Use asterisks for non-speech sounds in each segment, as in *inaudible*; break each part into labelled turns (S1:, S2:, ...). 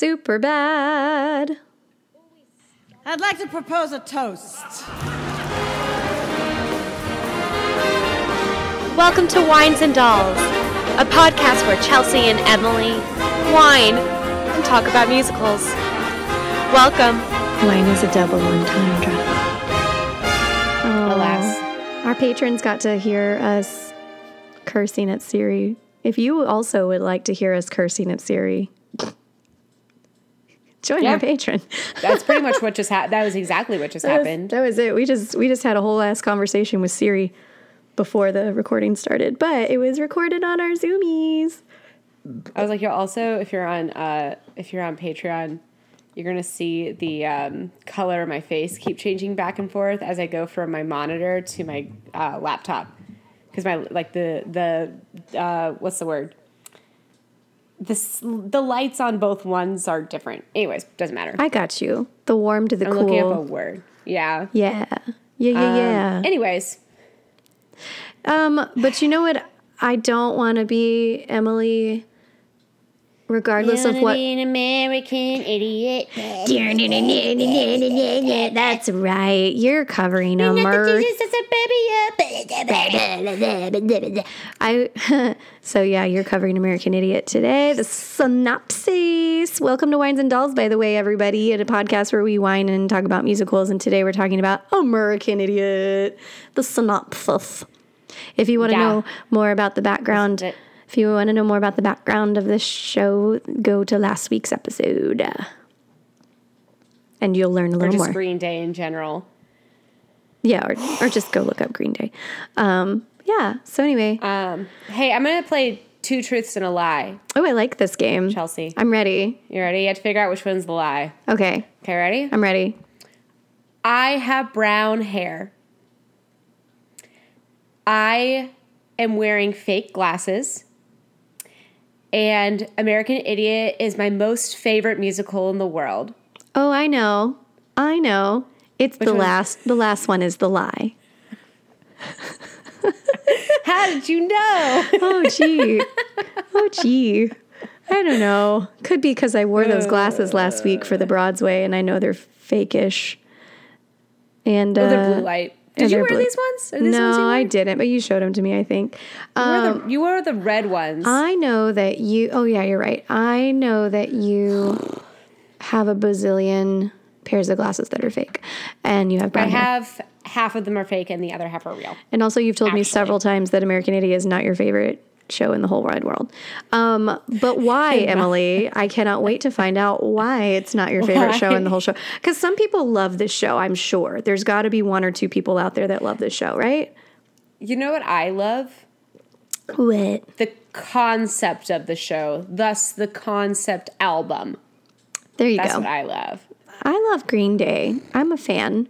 S1: super bad.
S2: I'd like to propose a toast.
S3: Welcome to Wines and Dolls, a podcast where Chelsea and Emily wine and talk about musicals. Welcome.
S1: Wine is a double entendre. Oh,
S3: Alas.
S1: Our patrons got to hear us cursing at Siri. If you also would like to hear us cursing at Siri, join
S3: Yeah.
S1: our patron. *laughs*
S3: That's pretty much what just *laughs* happened. That was exactly what just
S1: That was-
S3: happened.
S1: That was it. We just we just had a whole ass conversation with Siri before the recording started, but it was recorded on our Zoomies.
S3: I was like, you're also if you're on uh, if you're on Patreon, you're gonna see the um, color of my face keep changing back and forth as I go from my monitor to my uh, laptop because my like the the uh, what's the word the the lights on both ones are different. Anyways, doesn't matter.
S1: I got you. The warm to the
S3: I'm
S1: cool.
S3: looking up a word. Yeah.
S1: yeah. Yeah, yeah, yeah.
S3: Um, anyways,
S1: Um, but you know what? I don't want to be Emily, regardless of what.
S3: an American idiot.
S1: That's right. You're covering a murder. I *laughs* so yeah, you're covering American Idiot today. The synopsis. Welcome to Wines and Dolls, by the way, everybody, at a podcast where we wine and talk about musicals. And today we're talking about American Idiot. The synopsis. If you want to
S3: Yeah.
S1: know more about the background, if you want to know more about the background of this show, go to last week's episode, and you'll learn a
S3: Or
S1: little
S3: just
S1: more.
S3: Green Day in general.
S1: Yeah, or, or just go look up Green Day. Um, yeah. So anyway,
S3: Um, hey, I'm gonna play two truths and a lie.
S1: oh, I like this game.
S3: Chelsea,
S1: I'm ready.
S3: you ready? You have to figure out which one's the lie.
S1: Okay,
S3: Okay, ready?
S1: I'm ready.
S3: I have brown hair. I am wearing fake glasses. And American Idiot is my most favorite musical in the world.
S1: Oh, I know. I know. It's the
S3: one?
S1: last. The last one is the lie. *laughs*
S3: How did you know? *laughs*
S1: Oh gee. oh gee. I don't know. Could be because I wore those glasses last week for the Broadway, and I know they're fakeish. And uh,
S3: Oh, they're blue light. Did you wear
S1: blue-
S3: these ones? These
S1: no,
S3: ones
S1: I didn't, but you showed them to me. I think. Um,
S3: the, you wore the red ones.
S1: I know that you. Oh yeah, you're right. I know that you *gasps* have a bazillion pairs of glasses that are fake, and you have
S3: I
S1: brown hair.
S3: have half of them are fake and the other half are real.
S1: And also, you've told me several times that American Idiot is not your favorite show in the whole wide world. Um, but why, Emily? I cannot wait to find out why it's not your favorite show in the whole show. Because some people love this show. I'm sure there's got to be one or two people out there that love this show, right?
S3: You know what I love?
S1: What?
S3: The concept of the show, thus the concept album.
S1: There you
S3: That's
S1: go.
S3: what I love.
S1: I love Green Day. I'm a fan,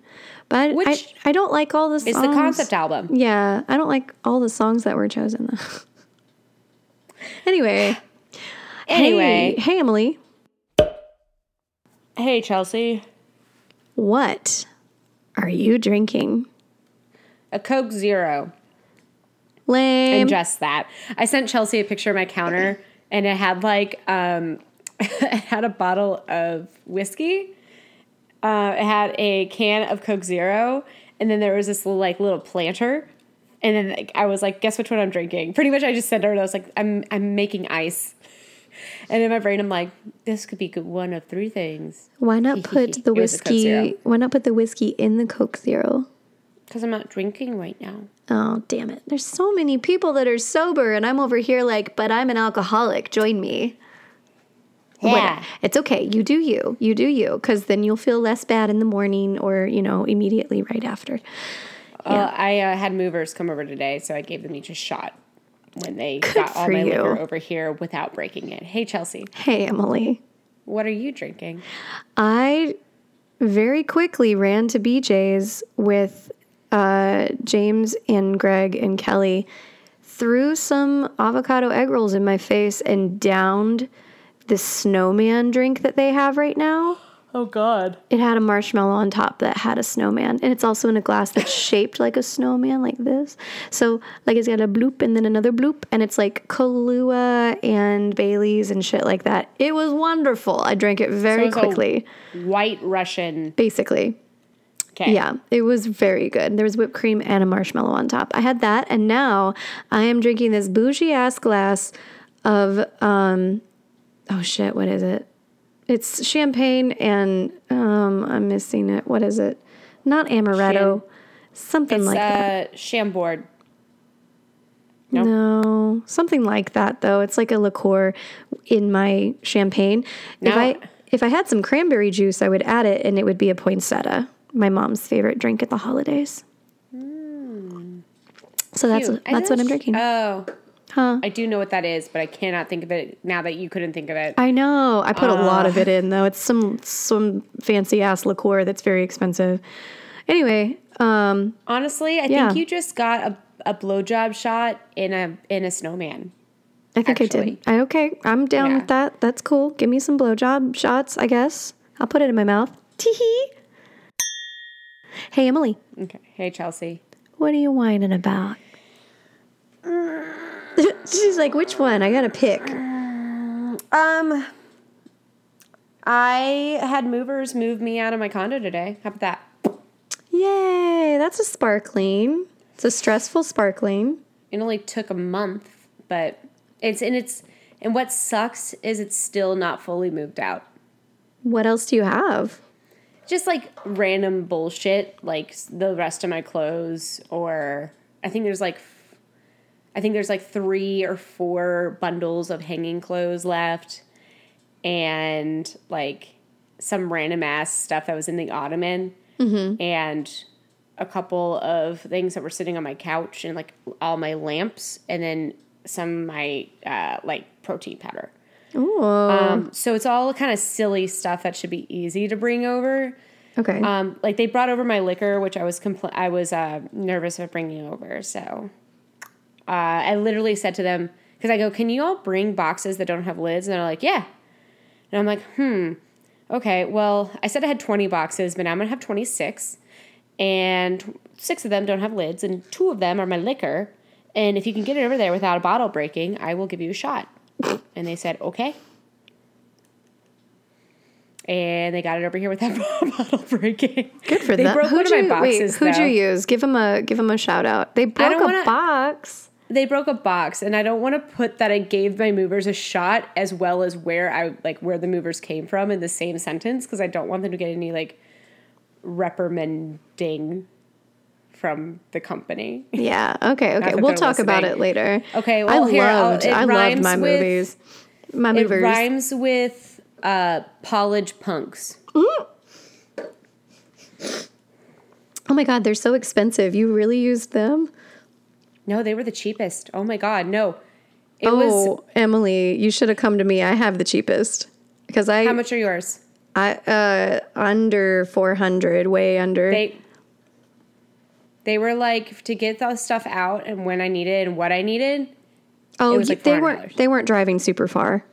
S1: but I, I don't like all the songs.
S3: It's the concept album.
S1: Yeah, I don't like all the songs that were chosen though. *laughs* anyway,
S3: Anyway,
S1: hey, hey Emily,
S3: hey, Chelsea,
S1: what are you drinking?
S3: a Coke Zero.
S1: Lame.
S3: And just that. I sent Chelsea a picture of my counter and it had like um *laughs* it had a bottle of whiskey. Uh, it had a can of Coke Zero, and then there was this little like little planter. And then like, I was like, guess which one I'm drinking? Pretty much I just said to her, and I was like, I'm I'm making ice. And in my brain, I'm like, this could be good- one of three things.
S1: why not put the
S3: It was a Coke Zero.
S1: whiskey? Why not put the whiskey in the Coke Zero?
S3: Because I'm not drinking right now.
S1: Oh damn it! There's so many people that are sober, and I'm over here like, but I'm an alcoholic. Join me.
S3: Yeah.
S1: It's okay. You do you. You do you. Because then you'll feel less bad in the morning or, you know, immediately right after.
S3: Uh, I uh, had movers come over today, so I gave them each a shot when they got all my liquor over here without breaking it. Hey, Chelsea,
S1: Hey, Emily.
S3: what are you drinking?
S1: I very quickly ran to BJ's with uh, James and Greg and Kelly, threw some avocado egg rolls in my face, and downed the snowman drink that they have right now.
S3: Oh God.
S1: It had a marshmallow on top that had a snowman, and it's also in a glass that's *laughs* shaped like a snowman, like this. So, like, it's got a bloop and then another bloop, and it's like Kahlua and Bailey's and shit like that. It was wonderful. I drank it very
S3: a-
S1: quickly,
S3: White Russian.
S1: basically.
S3: Okay.
S1: Yeah, it was very good. There was whipped cream and a marshmallow on top. I had that, and now I am drinking this bougie ass glass of um, oh shit, what is it? It's champagne and um, I'm missing it. What is it? Not amaretto, something
S3: It's
S1: like that.
S3: uh Chambord. no.
S1: No, something like that though. It's like a liqueur in my champagne. If
S3: Now-
S1: I if I had some cranberry juice, I would add it, and it would be a poinsettia, my mom's favorite drink at the holidays. So that's
S3: Cute. I
S1: that's what I'm drinking.
S3: Oh,
S1: huh?
S3: I do know what that is, but I cannot think of it now that you couldn't think of it.
S1: I know. I put a lot of it
S3: Uh.
S1: in though. It's some some fancy ass liqueur that's very expensive. Anyway, um,
S3: Honestly, I
S1: Yeah.
S3: think you just got a, a blowjob shot in a in a snowman.
S1: I think I did. I okay. I'm down
S3: Yeah.
S1: with that. That's cool. Give me some blowjob shots. I guess I'll put it in my mouth. Tee hee. Hey Emily,
S3: Okay. Hey Chelsea.
S1: what are you whining about? She's like, which one? I gotta pick.
S3: Um I had movers move me out of my condo today. How about that?
S1: Yay! That's a sparkling. It's a stressful sparkling.
S3: It only took a month, but it's and it's and what sucks is it's still not fully moved out.
S1: What else do you have?
S3: just like random bullshit like the rest of my clothes or i think there's like i think there's like three or four bundles of hanging clothes left and like some random ass stuff that was in the ottoman and a couple of things that were sitting on my couch and like all my lamps and then some of my uh, like protein powder
S1: Ooh.
S3: um, so it's all kind of silly stuff that should be easy to bring over.
S1: okay.
S3: Um, like they brought over my liquor, which I was compl- I was uh, nervous of bringing over. So uh, I literally said to them because I go, "Can you all bring boxes that don't have lids?" And they're like, "Yeah." And I'm like, "Hmm, okay. Well, I said I had 20 boxes, but now I'm gonna have 26, and six of them don't have lids, and two of them are my liquor. And if you can get it over there without a bottle breaking, I will give you a shot." And they said, "Okay." and they got it over here without a *laughs* bottle breaking.
S1: Good for
S3: they
S1: them.
S3: broke one of my boxes.
S1: Wait, who'd
S3: though.
S1: you use? Give them a give them a shout out. They broke a
S3: wanna-
S1: box.
S3: They broke a box, and I don't want to put that I gave my movers a shot as well as where I like where the movers came from in the same sentence because I don't want them to get any like reprimanding from the company.
S1: Yeah. Okay. Okay. We'll talk about it later.
S3: Okay, well,
S1: I
S3: here,
S1: loved. I loved my
S3: with-
S1: movies. My
S3: It
S1: movers.
S3: rhymes with uh, college punks.
S1: Oh my god, they're so expensive. You really used them?
S3: No, they were the cheapest. Oh my god, no. It
S1: oh,
S3: was
S1: Emily, you should have come to me. I have the cheapest because I
S3: how much are yours?
S1: I uh under four hundred, way under.
S3: they they were like to get the stuff out and when I needed and what I needed.
S1: oh,
S3: it was
S1: you-
S3: like
S1: they weren't. They weren't driving super far.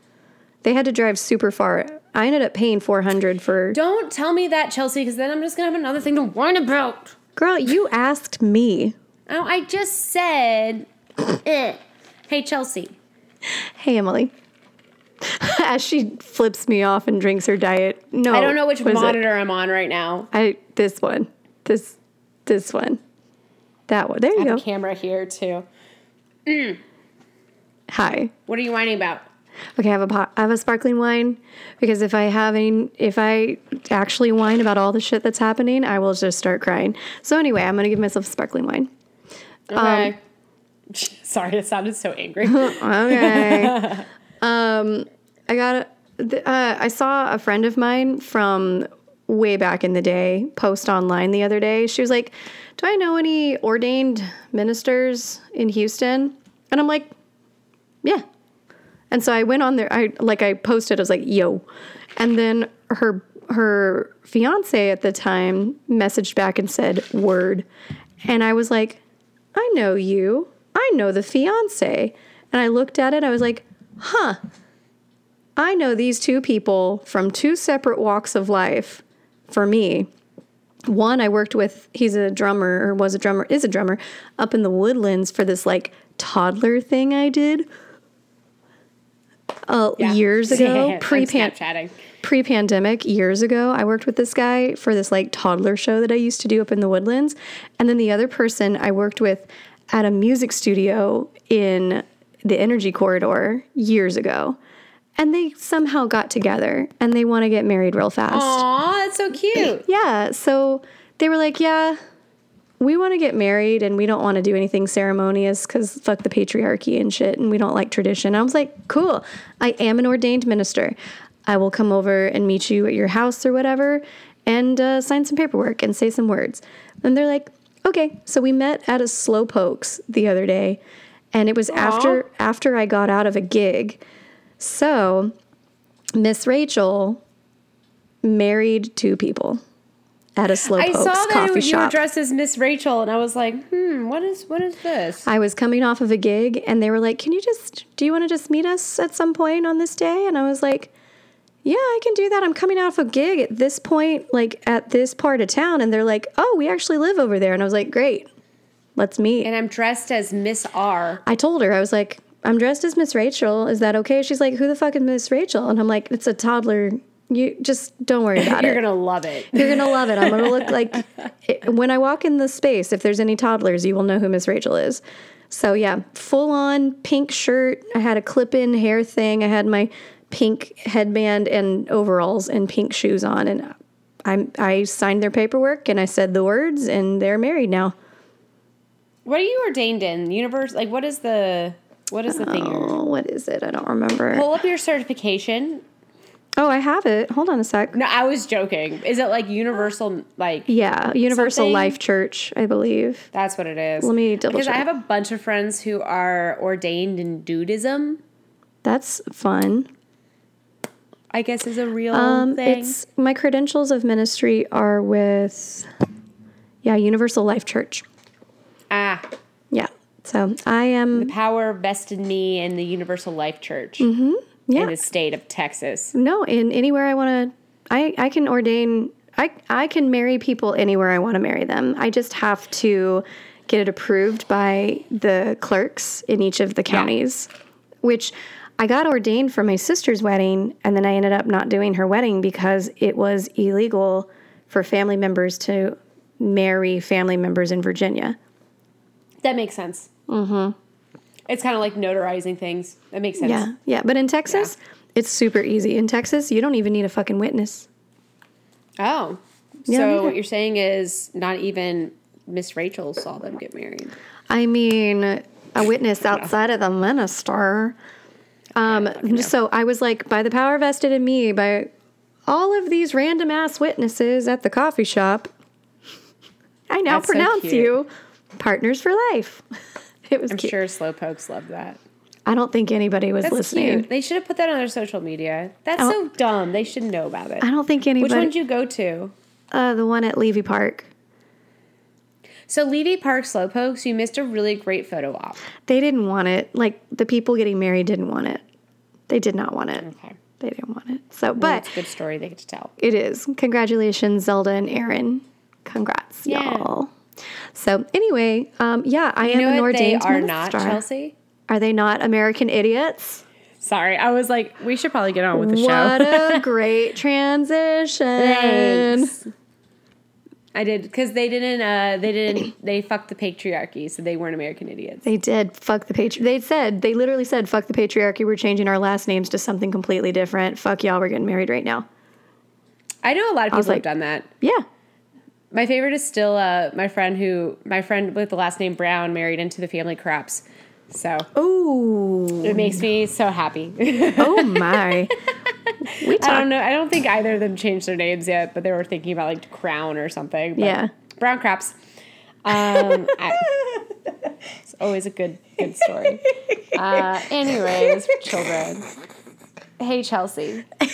S1: They had to drive super far. I ended up paying four hundred for.
S3: Don't tell me that, Chelsea, because then I'm just gonna have another thing to whine about.
S1: Girl, you asked me.
S3: Oh, I just said. *coughs* eh. Hey, Chelsea.
S1: Hey, Emily. *laughs* As she flips me off and drinks her diet. No,
S3: I don't know which
S1: is it?
S3: monitor I'm on right now.
S1: I this one, this this one, that one. There you go.
S3: I
S1: you
S3: have
S1: go.
S3: a camera here too.
S1: Hi.
S3: What are you whining about?
S1: Okay, I have a pot, I have a sparkling wine because if I have any, if I actually whine about all the shit that's happening, I will just start crying. So anyway, I'm gonna give myself a sparkling wine.
S3: Okay. *laughs* Sorry, it sounded so angry. *laughs*
S1: Okay. *laughs* um, I got a, uh, I saw a friend of mine from way back in the day post online the other day. She was like, "Do I know any ordained ministers in Houston?" And I'm like, "Yeah." And so I went on there. I like I posted. I was like, "Yo," and then her her fiance at the time messaged back and said, "Word," and I was like, "I know you. I know the fiance." And I looked at it. I was like, "Huh." I know these two people from two separate walks of life for me. One I worked with, he's a drummer or was a drummer, is a drummer up in the woodlands for this like toddler thing I did uh,
S3: Yeah.
S1: years *laughs* ago,
S3: I'm
S1: pre pre-pandemic years ago i worked with this guy for this like toddler show that i used to do up in the woodlands. And then the other person i worked with at a music studio in the energy corridor years ago. And they somehow got together and they want to get married real fast.
S3: Aw, that's so cute. *clears throat*
S1: yeah so they were like yeah we want to get married and we don't want to do anything ceremonious because fuck the patriarchy and shit and we don't like tradition. I was like cool i am an ordained minister i will come over and meet you at your house or whatever and uh, sign some paperwork and say some words. And they're like okay. So we met at a Slowpokes the other day and it was after after i got out of a gig. So miss rachel married two people at a slow
S3: I
S1: pokes
S3: saw that
S1: coffee
S3: you
S1: shop.
S3: were dressed as Miss Rachel, and I was like, hmm, what is what is this?
S1: I was coming off of a gig and they were like, Can you just, do you want to just meet us at some point on this day? And I was like, Yeah, I can do that. I'm coming off a gig at this point, like at this part of town. And they're like, Oh, we actually live over there. And I was like, Great, let's meet.
S3: And I'm dressed as Miss R.
S1: I told her, I was like, I'm dressed as Miss Rachel. Is that okay? She's like, Who the fuck is Miss Rachel? And I'm like, It's a toddler. You just don't worry about *laughs* it.
S3: You're gonna love it. *laughs*
S1: You're gonna love it. I'm gonna look like *laughs* it, when I walk in the space. If there's any toddlers, you will know who Miss Rachel is. So yeah, full on pink shirt. I had a clip-in hair thing. I had my pink headband and overalls and pink shoes on, and I I signed their paperwork and I said the words, and they're married now.
S3: What are you ordained in? Universe? Like, what is the what is the thing? You're,
S1: Oh, what is it? I don't remember.
S3: pull up your certification.
S1: Oh, I have it. Hold on a sec.
S3: No, I was joking. Is it like universal? Like,
S1: Yeah, Universal
S3: Something-
S1: Life Church, I believe.
S3: that's what it is.
S1: Let me double
S3: Because I have a bunch of friends who are ordained in Dudism.
S1: That's fun.
S3: I guess is a real
S1: Um,
S3: thing.
S1: it's my credentials of ministry are with, yeah, Universal Life Church.
S3: ah,
S1: Yeah, so I am The
S3: power vested me in the Universal Life Church
S1: Mm-hmm. yeah.
S3: in the state of Texas.
S1: no in anywhere I want to. I I can ordain. I I can marry people anywhere I want to marry them. I just have to get it approved by the clerks in each of the counties, which. I got ordained for my sister's wedding, and then I ended up not doing her wedding because it was illegal for family members to marry family members in Virginia.
S3: That makes sense. Mm-hmm. It's kind of like notarizing things. That makes sense.
S1: Yeah, yeah. But in Texas, it's super easy. In Texas, you don't even need a fucking witness.
S3: Oh,
S1: Yeah,
S3: so what you're saying is not even Miss Rachel saw them get married.
S1: I mean, a witness outside of the minister. Um, so I was like, by the power vested in me, by all of these random ass witnesses at the coffee shop, I now
S3: That's
S1: pronounce
S3: cute.
S1: you partners for life. *laughs* It was
S3: I'm
S1: cute.
S3: sure slowpokes love that.
S1: I don't think anybody was
S3: That's
S1: listening.
S3: cute. They should have put that on their social media. That's
S1: Oh.
S3: so dumb. They should know about it.
S1: I don't think anybody.
S3: Which one did you go to?
S1: uh, the one at Levy Park.
S3: So Levy Park Slowpokes, you missed a really great photo op.
S1: They didn't want it. Like the people getting married didn't want it. They did not want it.
S3: Okay.
S1: They didn't want it. So,
S3: But
S1: but
S3: it's a good story they get to tell.
S1: it is. Congratulations, Zelda and Aaron. Congrats,
S3: Yeah.
S1: y'all. So anyway, um, yeah, I am
S3: You
S1: an
S3: know what they are not,
S1: minister.
S3: Chelsea?
S1: Are they not American idiots?
S3: Sorry, I was like, we should probably get on with the
S1: What
S3: show.
S1: What a *laughs* great transition.
S3: Thanks. I did because they didn't. Uh, they didn't. *clears throat* They fucked the patriarchy, so they weren't American idiots.
S1: They did fuck the patri. They said they literally said fuck the patriarchy. We're changing our last names to something completely different. Fuck y'all. We're getting married right now.
S3: I know a lot of people
S1: was
S3: have done that.
S1: Yeah.
S3: My favorite is still uh, my friend who my friend with the last name Brown married into the family crops. So
S1: Ooh.
S3: it makes me so happy. *laughs*
S1: Oh my. we
S3: I don't know. I don't think either of them changed their names yet, but they were thinking about like Crown or something. but
S1: Yeah.
S3: Brown crops. Um, I- *laughs* it's always a good good story. Uh, anyways, children. Hey Chelsea. *laughs*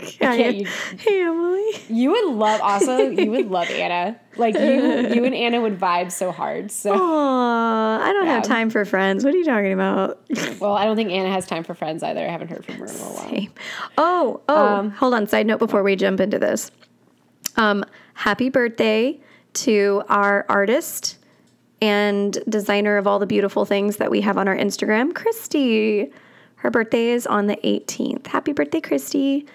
S3: *laughs*
S1: Yeah,
S3: you-
S1: Hey, Emily.
S3: You would love also. You would *laughs* love Anna. Like you, you and Anna would vibe so hard. So
S1: Aw, I don't have time for friends. What are you talking about? *laughs*
S3: well, I don't think Anna has time for friends either. I haven't heard from her in a while.
S1: Oh, oh,
S3: Um,
S1: hold on. Side note before we jump into this. Um, happy birthday to our artist and designer of all the beautiful things that we have on our Instagram, Christy. Her birthday is on the 18th. Happy birthday, Christy.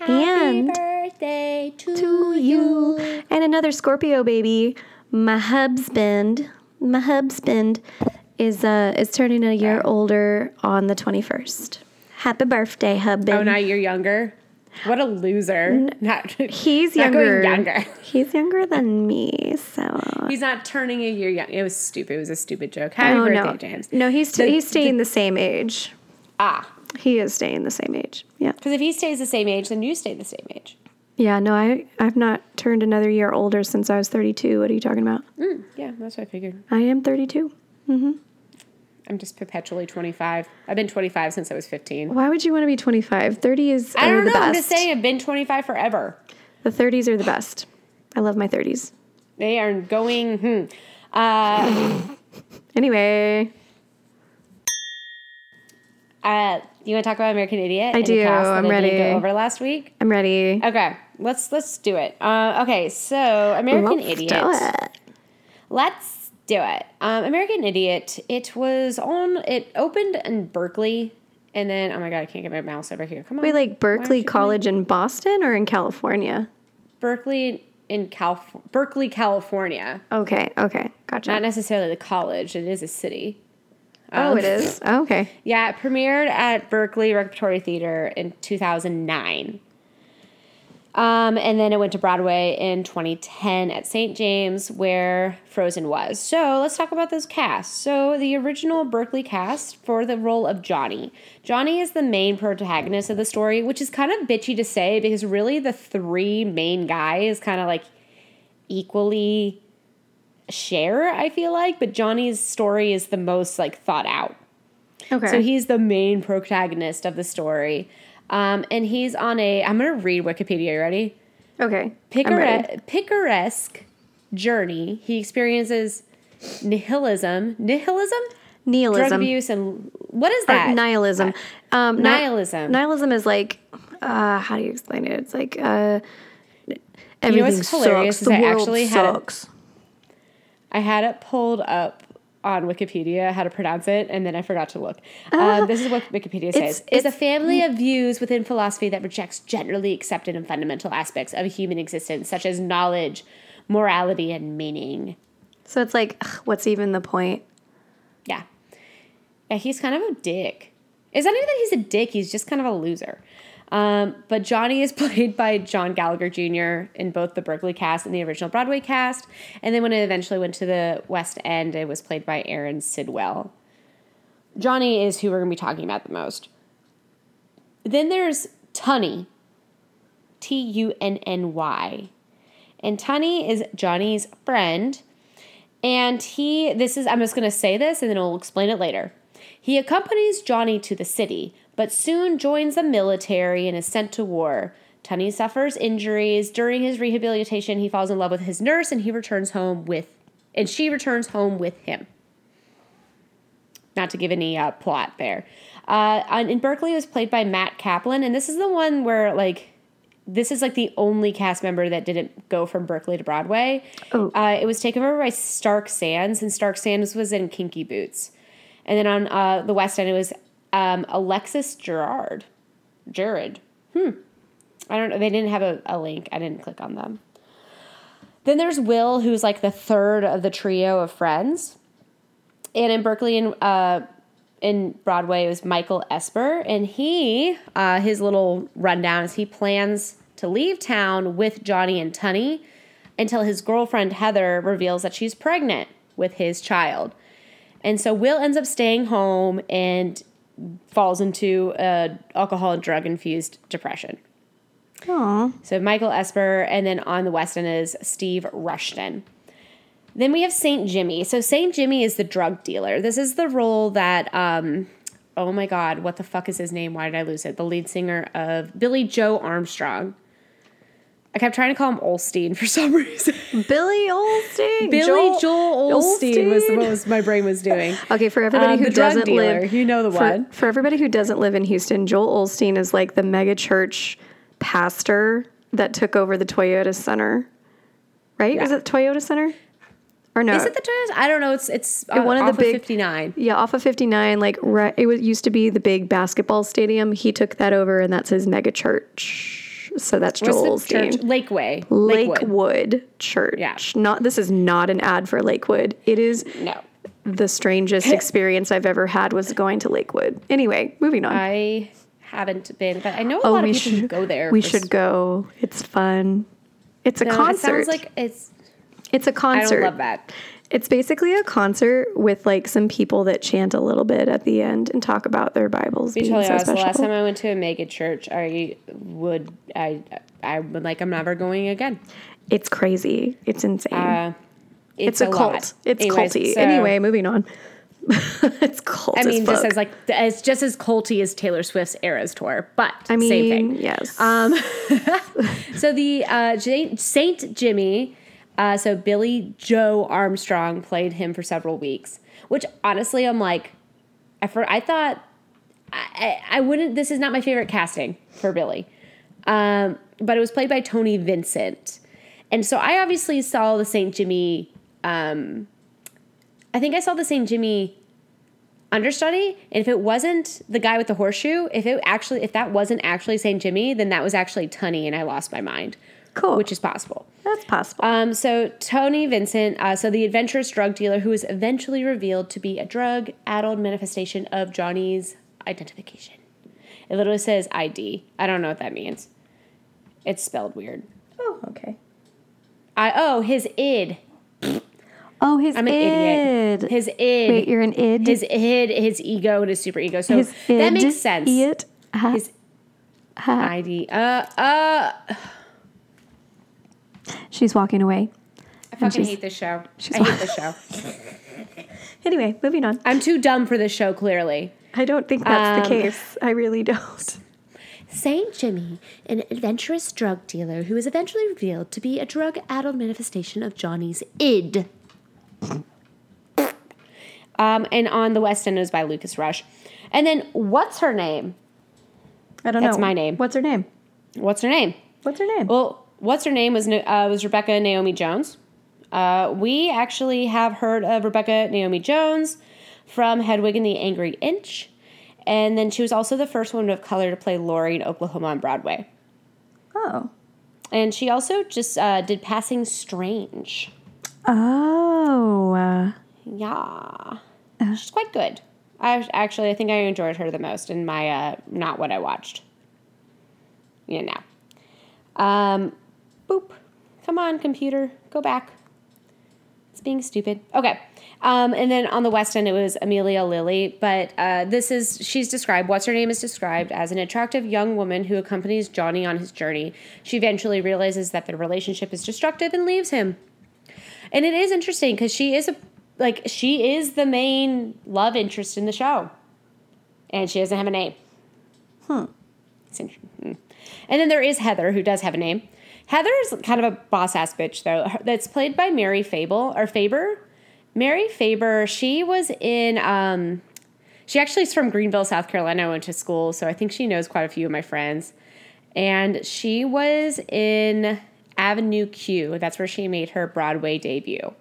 S1: And
S3: birthday to,
S1: to you. And another Scorpio baby, my husband, my husband is uh is turning a year older on the 21st. Happy birthday, hubby.
S3: Oh, now you're younger. What a loser! *laughs* Not,
S1: He's
S3: not
S1: younger.
S3: younger.
S1: He's younger than me, so
S3: He's not turning a year young. It was stupid. It was a stupid joke. Happy
S1: oh
S3: birthday,
S1: no,
S3: James.
S1: no, he's
S3: The-
S1: he's staying the same age.
S3: Ah,
S1: He is staying the same age. Yeah,
S3: because if he stays the same age, then you stay the same age.
S1: yeah. No, I I've not turned another year older since I was 32. What are you talking about?
S3: Mm, yeah, that's what I figured.
S1: I am 32.
S3: I'm just perpetually 25. I've been 25 since I was 15.
S1: Why would you want to be 25? 30 is
S3: I don't know. I'm just saying I've been 25 forever.
S1: The 30s are the best. I love my 30s.
S3: They are going. Hmm. Uh, *laughs*
S1: Anyway,
S3: uh, you want to talk about American Idiot?
S1: I do. I'm ready.
S3: Go over last week.
S1: I'm ready.
S3: Okay, let's let's do it. Uh, okay, so American
S1: Let's
S3: Idiot.
S1: do it.
S3: Let's do it. Um, American Idiot. It was on. It opened in Berkeley, and then oh my god, I can't get my mouse over here. Come on.
S1: Wait, like Berkeley College in Boston or in California?
S3: Berkeley in Cal, Berkeley, California.
S1: Okay, okay, gotcha.
S3: Not necessarily the college. It is a city.
S1: Oh,
S3: Um,
S1: it is. Oh, okay.
S3: Yeah, it premiered at Berkeley Repertory Theater in 2009. Um, and then it went to Broadway in 2010 at St. James, where Frozen was. So let's talk about those casts. So the original Berkeley cast for the role of Johnny. Johnny is the main protagonist of the story, which is kind of bitchy to say because really the three main guys kind of like equally share, I feel like, but Johnny's story is the most like thought out.
S1: Okay.
S3: So he's the main protagonist of the story. Um, and he's on a, I'm going to read Wikipedia. You ready?
S1: okay.
S3: Picare- picaresque journey. He experiences nihilism. Nihilism?
S1: Nihilism.
S3: Drug abuse and what is
S1: Or
S3: that?
S1: nihilism. Um, ni-
S3: Nihilism.
S1: nihilism is like, uh, how do you explain it? It's like, uh, everything
S3: what's hilarious
S1: sucks.
S3: is
S1: The
S3: I
S1: world
S3: actually had it-
S1: sucks.
S3: I had it pulled up on Wikipedia how to pronounce it, and then I forgot to look. Um, this is what Wikipedia says:
S1: Ah. it's-
S3: "Is a family of views within philosophy that rejects generally accepted and fundamental aspects of human existence, such as knowledge, morality, and meaning."
S1: So it's like, ugh, what's even the point?
S3: Yeah, yeah, he's kind of a dick. It's not even that he's a dick; he's just kind of a loser. Um, but Johnny is *laughs* played by John Gallagher Jr. in both the Berkeley cast and the original Broadway cast. And then when it eventually went to the West End, it was played by Aaron Sidwell. Johnny is who we're going to be talking about the most. Then there's Tunny, T U N N Y. And Tunny is Johnny's friend. And he, this is, I'm just going to say this and then I'll explain it later. He accompanies Johnny to the city, but soon joins the military and is sent to war. Tunny suffers injuries. During his rehabilitation, he falls in love with his nurse and he returns home with, and she returns home with him. Not to give any uh, plot there. Uh, in Berkeley, it was played by Matt Caplan, and this is the one where, like, this is like the only cast member that didn't go from Berkeley to Broadway.
S1: Oh.
S3: Uh, it was taken over by Stark Sands, and Stark Sands was in Kinky Boots. And then on uh, the West End, it was um, Alexis Gerard. Jared. Hmm. I don't know. They didn't have a, a link. I didn't click on them. Then there's Will, who's like the third of the trio of friends. And in Berkeley and uh, in Broadway, it was Michael Esper. And he, uh, his little rundown is he plans to leave town with Johnny and Tunny until his girlfriend Heather reveals that she's pregnant with his child. And so Will ends up staying home and falls into a alcohol and drug infused depression.
S1: Aw.
S3: So Michael Esper, and then on the West End is Steve Rushton. Then we have Saint Jimmy. So Saint Jimmy is the drug dealer. This is the role that um, oh my god, what the fuck is his name? Why did I lose it? The lead singer of Billie Joe Armstrong. I kept trying to call him Olstein for *laughs* some reason.
S1: Billy Olstein.
S3: Billy Joel, Olstein, was what was my brain was doing. *laughs*
S1: Okay, for everybody
S3: Um,
S1: who doesn't
S3: dealer,
S1: live,
S3: you know the
S1: for,
S3: one.
S1: For everybody who doesn't live in Houston, Joel Olstein is like the mega church pastor that took over the Toyota Center. Right? Is
S3: Yeah.
S1: it Toyota Center? Or no?
S3: Is it the Toyota? I don't know. It's it's uh,
S1: one of
S3: off
S1: the big-
S3: 59.
S1: yeah, off of 59, like right, it was used to be the big basketball stadium. He took that over, and that's his mega church. So that's
S3: What's
S1: Joel
S3: the church?
S1: Olstein.
S3: Lakeway.
S1: Lakewood. Church.
S3: Yeah.
S1: Not this is not an ad for Lakewood. It is
S3: No.
S1: the strangest *laughs* experience I've ever had was going to Lakewood. Anyway, moving on.
S3: I haven't been, but I know a oh, lot of people who go there.
S1: Oh, We should go. It's fun. It's a
S3: No, It
S1: concert.
S3: sounds like it's.
S1: it's a
S3: I
S1: concert.
S3: don't love that.
S1: It's basically a concert with like some people that chant a little bit at the end and talk about their Bibles
S3: Be
S1: being
S3: totally
S1: so
S3: honest. The last time I went to a mega church, I would I I would like I'm never going again.
S1: it's crazy. It's insane.
S3: Uh,
S1: it's, a, cult.
S3: lot.
S1: It's
S3: Anyways,
S1: culty.
S3: so-
S1: anyway, moving on. *laughs* it's cult.
S3: I mean,
S1: as
S3: just as like it's just as culty as Taylor Swift's Eras tour, but
S1: I mean,
S3: same thing.
S1: yes.
S3: Um, *laughs* so the uh, Saint Jimmy, uh, so Billie Joe Armstrong played him for several weeks. Which honestly, I'm like, I for, I thought I, I I wouldn't. This is not my favorite casting for Billy, um, but it was played by Tony Vincent, and so I obviously saw the Saint Jimmy. Um, I think I saw the Saint Jimmy understudy and if it wasn't the guy with the horseshoe if it actually if that wasn't actually st jimmy then that was actually tunny and i lost my mind
S1: cool.
S3: which is possible
S1: that's possible.
S3: um, so tony vincent uh, so the adventurous drug dealer who was eventually revealed to be a drug addled manifestation of johnny's identification it literally says id i don't know what that means it's spelled weird
S1: oh, okay.
S3: I, oh his id
S1: Oh, his id.
S3: i'm an
S1: id.
S3: idiot his id
S1: Wait, you're an id.
S3: his id his ego and his super ego so
S1: His
S3: that
S1: id,
S3: makes sense
S1: It. Ha-
S3: his
S1: ha-
S3: ID. Uh, uh.
S1: She's walking away.
S3: I fucking hate this show.
S1: she's
S3: I hate this show. *laughs*
S1: Anyway, moving on.
S3: I'm too dumb for this show, clearly.
S1: I don't think that's the
S3: Um,
S1: case. I really don't.
S3: Saint Jimmy, an adventurous drug dealer who is eventually revealed to be a drug addled manifestation of Johnny's id. Um, and on the West End it was by Lucas Rush. And then, what's her name?
S1: I don't
S3: That's
S1: know.
S3: my name.
S1: What's her name?
S3: What's her name?
S1: What's her name?
S3: Well, what's her name was uh, was Rebecca Naomi Jones. Uh, we actually have heard of Rebecca Naomi Jones from Hedwig and the Angry Inch, and then she was also the first woman of color to play Laurey in Oklahoma on Broadway.
S1: oh.
S3: And she also just uh, did Passing Strange.
S1: Oh.
S3: Yeah, she's quite good. I actually I think I enjoyed her the most in my uh, not what I watched. You know. Um, boop. Come on, computer, go back. It's being stupid. Okay. Um, and then on the West End, it was Amelia Lily. But uh, this is, she's described, what's her name is described as an attractive young woman who accompanies Johnny on his journey. She eventually realizes that their relationship is destructive and leaves him. And it is interesting because she is a, like, she is the main love interest in the show. And she doesn't have a name. It's interesting. Mm. And then there is Heather, who does have a name. Heather is kind of a boss ass bitch, though. That's played by Mary Fable or Faber. Mary Faber. She was in. Um, she actually is from Greenville, South Carolina. I went to school, so I think she knows quite a few of my friends. And she was in Avenue Q. That's where she made her Broadway debut.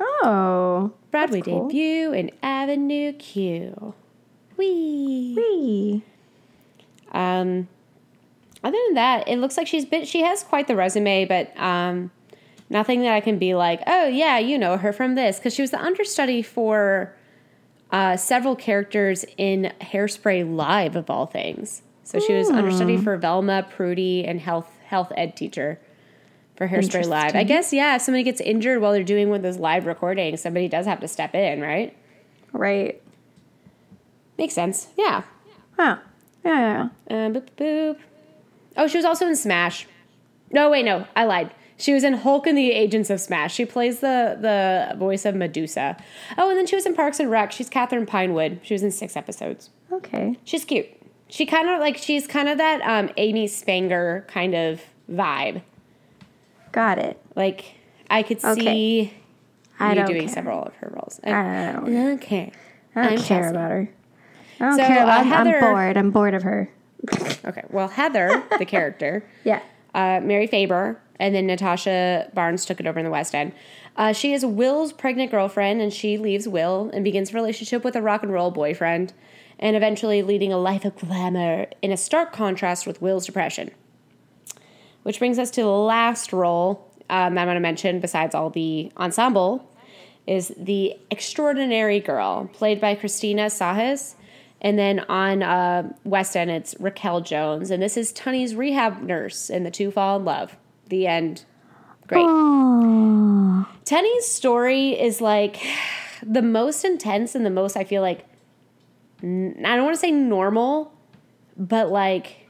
S1: Oh.
S3: Broadway
S1: cool.
S3: debut in Avenue Q. Wee.
S1: Wee.
S3: Um, other than that, it looks like she's been she has quite the resume, but um, nothing that I can be like, oh yeah, you know her from this, because she was the understudy for uh, several characters in Hairspray Live of all things. So she was understudy
S1: Hmm.
S3: for Velma, Prudy, and health health ed teacher for Hairspray Live. I guess yeah, if somebody gets injured while they're doing one of those live recordings, somebody does have to step in, right?
S1: Right.
S3: Makes sense. Yeah.
S1: Huh. Yeah, yeah, yeah.
S3: Uh, boop, boop, boop. Oh, she was also in Smash. No, wait, no, I lied. She was in Hulk and the Agents of Smash. She plays the the voice of Medusa. Oh, and then she was in Parks and Rec. She's Kathryn Pinewood. She was in six episodes.
S1: Okay.
S3: She's cute. She kind of like she's kind of that um, Amy Spanger kind of vibe.
S1: Got it.
S3: Like I could
S1: Okay.
S3: see
S1: I
S3: you
S1: don't
S3: doing
S1: care.
S3: several of her roles.
S1: I don't know.
S3: Okay.
S1: I don't
S3: I'm
S1: care
S3: Chelsea.
S1: about her. I don't
S3: So,
S1: care
S3: uh,
S1: about. I'm bored. I'm bored of her.
S3: Okay. Well, Heather, the *laughs* character,
S1: Yeah.
S3: uh, Mary Faber, and then Natasha Barnes took it over in the West End. Uh, she is Will's pregnant girlfriend, and she leaves Will and begins a relationship with a rock and roll boyfriend, and eventually leading a life of glamour in a stark contrast with Will's depression. Which brings us to the last role um, I'm going to mention, besides all the ensemble, is the extraordinary girl, played by Christina Sajous. And then on uh, West End, it's Raquel Jones. And this is Tunny's rehab nurse, and the two fall in love. The end. Great. Tunny's story is like *sighs* the most intense and the most, I feel like, n- I don't want to say normal, but like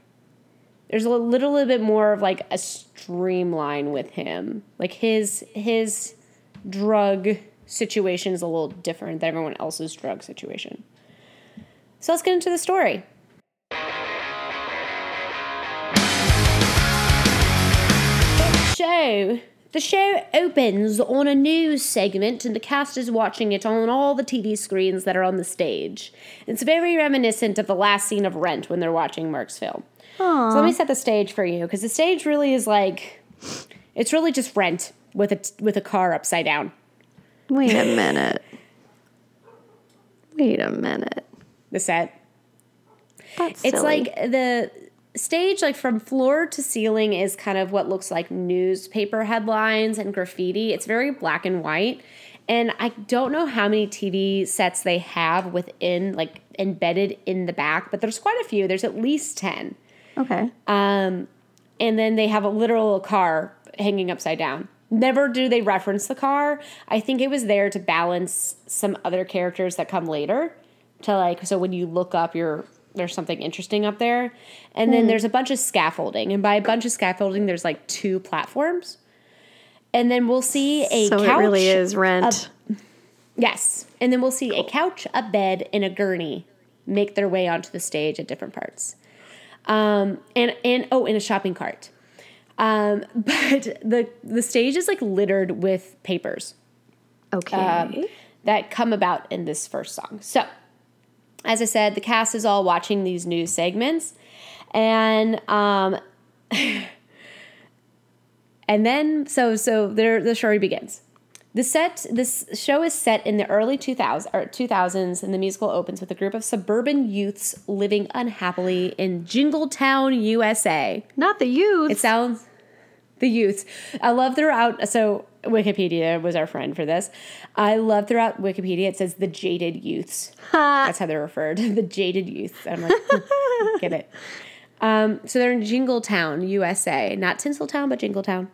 S3: there's a little bit more of like a streamline with him. Like his his drug situation is a little different than everyone else's drug situation. So let's get into the story. show. The show opens on a news segment, and the cast is watching it on all the TV screens that are on the stage. It's very reminiscent of the last scene of Rent when they're watching Mark's film. So let me set the stage for you, because the stage really is like, it's really just Rent with a with a car upside down.
S1: Wait a minute. Wait a minute.
S3: The set.
S1: That's
S3: It's
S1: silly.
S3: like the stage, like from floor to ceiling, is kind of what looks like newspaper headlines and graffiti. It's very black and white. And I don't know how many TV sets they have within, like embedded in the back, but there's quite a few. There's at least 10.
S1: okay.
S3: Um, and then they have a literal car hanging upside down. Never do they reference the car. I think it was there to balance some other characters that come later. To like, so when you look up, you're there's something interesting up there, and then there's a bunch of scaffolding, and by a bunch of scaffolding, there's like two platforms, and then we'll see a
S1: so
S3: couch.
S1: it really is rent.
S3: Yes, and then we'll see a couch, a bed, and a gurney make their way onto the stage at different parts. Um, and and oh, and a shopping cart. Um, *laughs* but the the stage is like littered with papers
S1: okay.
S3: um, that come about in this first song. So, as I said, the cast is all watching these news segments, and um, *laughs* and then so so there the story begins. The set this show is set in the early 2000s or 2000s and the musical opens with a group of suburban youths living unhappily in Jingletown, USA.
S1: Not the youth.
S3: It sounds the youths. I love throughout. So Wikipedia was our friend for this. I love throughout Wikipedia. It says the jaded youths. That's how they're referred. *laughs* the jaded youths. I'm like, hmm, get it. Um, so they're in Jingletown, USA, not Tinseltown, but Jingletown.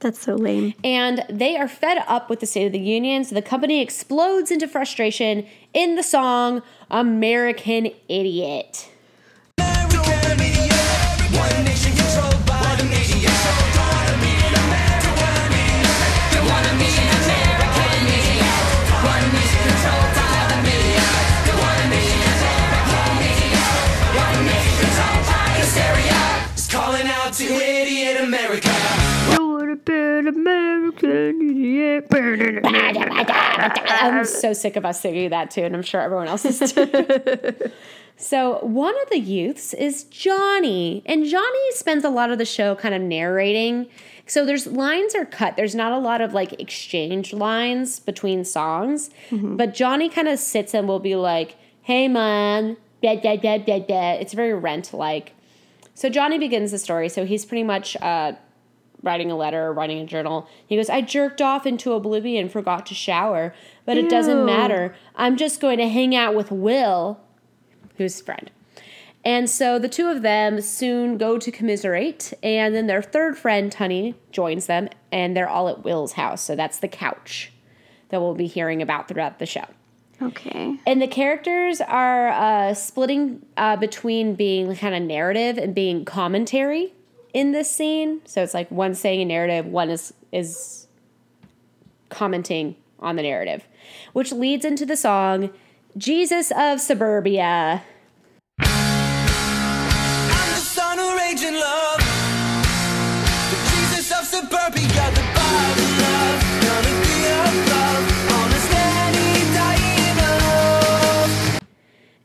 S1: That's so lame.
S3: And they are fed up with the State of the Union, so the company explodes into frustration in the song American Idiot. I'm so sick of us singing that too, and I'm sure everyone else is too. *laughs* so one of the youths is Johnny, and Johnny spends a lot of the show kind of narrating. So there's lines are cut. There's not a lot of like exchange lines between songs, but Johnny kind of sits and will be like, "Hey man, da, da, da, da, da." It's very rent like. So Johnny begins the story. So he's pretty much uh, writing a letter or writing a journal. He goes, I jerked off into oblivion, forgot to shower, but it doesn't matter. I'm just going to hang out with Will, who's friend. And so the two of them soon go to commiserate, and then their third friend, Tunny, joins them, and they're all at Will's house. So that's the couch that we'll be hearing about throughout the show.
S1: Okay.
S3: And the characters are uh, splitting uh, between being kind of narrative and being commentary in this scene. So it's like one saying a narrative, one is is commenting on the narrative, which leads into the song Jesus of Suburbia.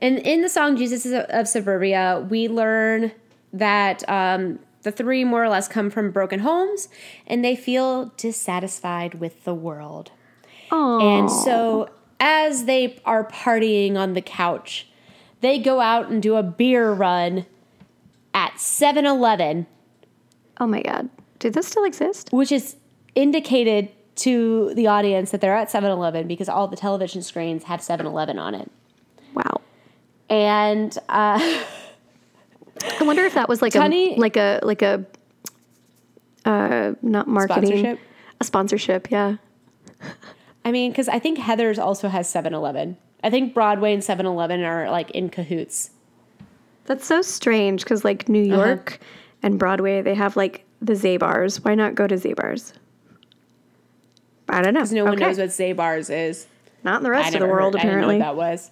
S3: And in the song Jesus of Suburbia, we learn that um, the three more or less come from broken homes and they feel dissatisfied with the world. And so as they are partying on the couch, they go out and do a beer run at 7 Eleven,
S1: Oh my god. Do this still exist?
S3: which is indicated to the audience that they're at 7 Eleven because all the television screens have 7 Eleven on it.
S1: Wow.
S3: And uh, *laughs*
S1: I wonder if that was like a like a like a uh not marketing
S3: Sponsorship?
S1: a sponsorship, yeah.
S3: I mean, because I think Heather's also has 7 Eleven. I think Broadway and 7 Eleven are like in cahoots.
S1: That's so strange because like New
S3: Uh-huh.
S1: York and Broadway, they have like the Zabars. Why not go to Zabars? I don't know.
S3: Because no one knows what Zabar's is.
S1: Not in the
S3: I
S1: rest of the world,
S3: heard- I didn't know
S1: apparently.
S3: what that was.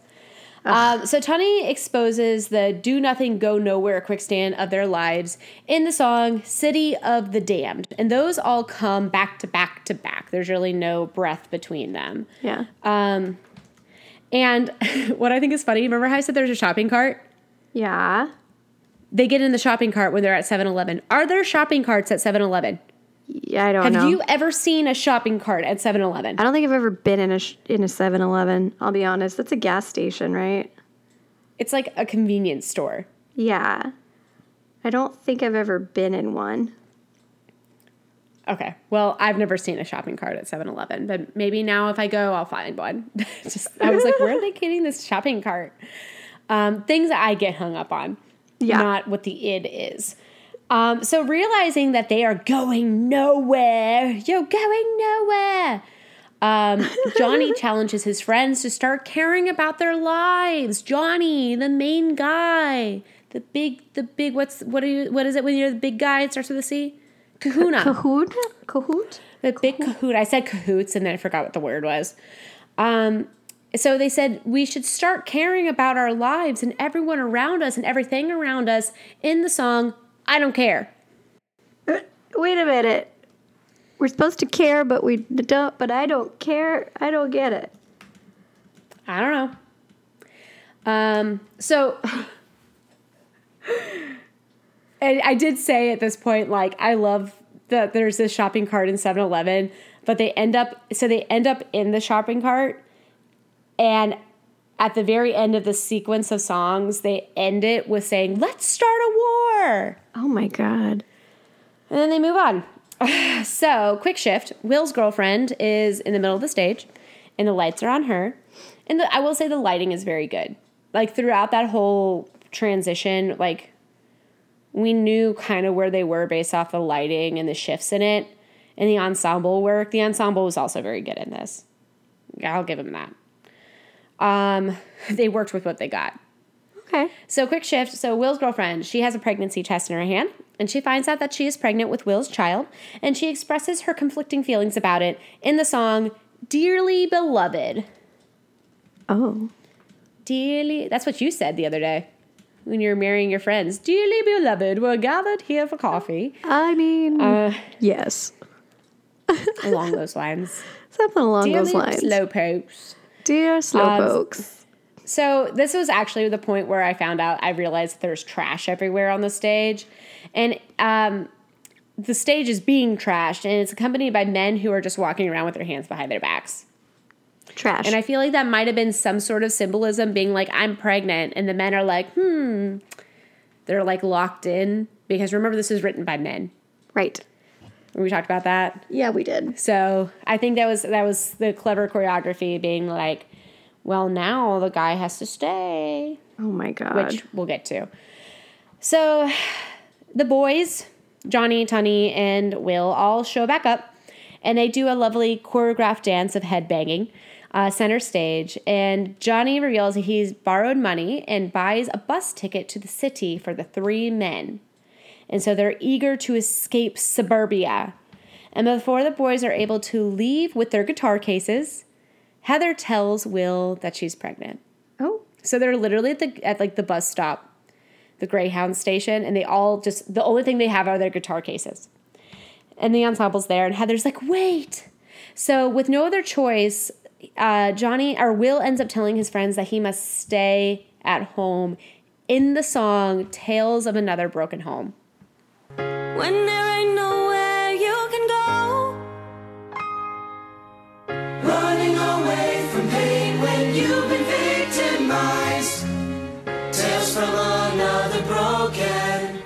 S3: Um, so Tony exposes the do nothing, go nowhere quick stand of their lives in the song City of the Damned. And those all come back to back to back. There's really no breath between them.
S1: Yeah.
S3: And *laughs* what I think is funny, remember how I said there's a shopping cart?
S1: yeah.
S3: They get in the shopping cart when they're at 7 Eleven. Are there shopping carts at 7 Eleven?
S1: Yeah, I don't
S3: Have
S1: know.
S3: you ever seen a shopping cart at 7 Eleven?
S1: I don't think I've ever been in a sh- in a 7-Eleven. I'll be honest. That's a gas station, right?
S3: It's like a convenience store.
S1: Yeah. I don't think I've ever been in one.
S3: Okay. Well, I've never seen a shopping cart at 7 Eleven, but maybe now if I go, I'll find one. *laughs* Just, I was like, where are they getting this shopping cart? Um, things that I get hung up on,
S1: Yeah.
S3: not what the id is. Um, so realizing that they are going nowhere, you're going nowhere. Um, Johnny *laughs* challenges his friends to start caring about their lives. Johnny, the main guy, the big, the big. What's what are you? What is it when you're the big guy? It starts with a C. Kahuna.
S1: Kahoot. Kahoot.
S3: The big kahoot. I said cahoots and then I forgot what the word was. Um, so they said we should start caring about our lives and everyone around us and everything around us in the song I Don't Care.
S1: Wait a minute. We're supposed to care, but we don't. But I don't care. I don't get it.
S3: I don't know. Um, so *laughs* and I did say at this point, like, I love that there's this shopping cart in 7 Eleven, but they end up, so they end up in the shopping cart, and at the very end of the sequence of songs, they end it with saying, Let's start a war.
S1: Oh my god.
S3: And then they move on. *sighs* so, quick shift. Will's girlfriend is in the middle of the stage, and the lights are on her. And the, I will say the lighting is very good. Like throughout that whole transition, like we knew kind of where they were based off the lighting and the shifts in it and the ensemble work. The ensemble was also very good in this. I'll give them that. Um, *laughs* they worked with what they got.
S1: Okay.
S3: So, quick shift. So, Will's girlfriend, she has a pregnancy test in her hand, and she finds out that she is pregnant with Will's child, and she expresses her conflicting feelings about it in the song Dearly Beloved.
S1: Oh.
S3: Dearly, that's what you said the other day when you're marrying your friends. Dearly beloved, we're gathered here for coffee.
S1: I mean,
S3: Uh,
S1: yes.
S3: along those lines. *laughs*
S1: Something along
S3: Dearly
S1: those lines.
S3: Dear Slowpokes.
S1: Dear
S3: Um,
S1: slowpokes.
S3: So this was actually the point where I found out I realized there's trash everywhere on the stage, and um, the stage is being trashed, and it's accompanied by men who are just walking around with their hands behind their backs.
S1: Trash.
S3: And I feel like that might have been some sort of symbolism, being like, "I'm pregnant," and the men are like, "Hmm." They're like locked in because remember this is written by men.
S1: right.
S3: We talked about that.
S1: Yeah, we did.
S3: So I think that was that was the clever choreography, being like, "Well, now the guy has to stay."
S1: Oh my god.
S3: which we'll get to. So the boys, Johnny, Tunny, and Will all show back up and they do a lovely choreographed dance of headbanging uh, center stage. And Johnny reveals he's borrowed money and buys a bus ticket to the city for the three men. And so they're eager to escape suburbia. And before the boys are able to leave with their guitar cases, Heather tells Will that she's pregnant.
S1: oh.
S3: So they're literally at the at like the bus stop, the Greyhound station, and they all just the only thing they have are their guitar cases. And the ensemble's there, and Heather's like, wait. So with no other choice, uh, Johnny or Will ends up telling his friends that he must stay at home in the song Tales of Another Broken Home.
S4: When there ain't nowhere
S5: from another broken.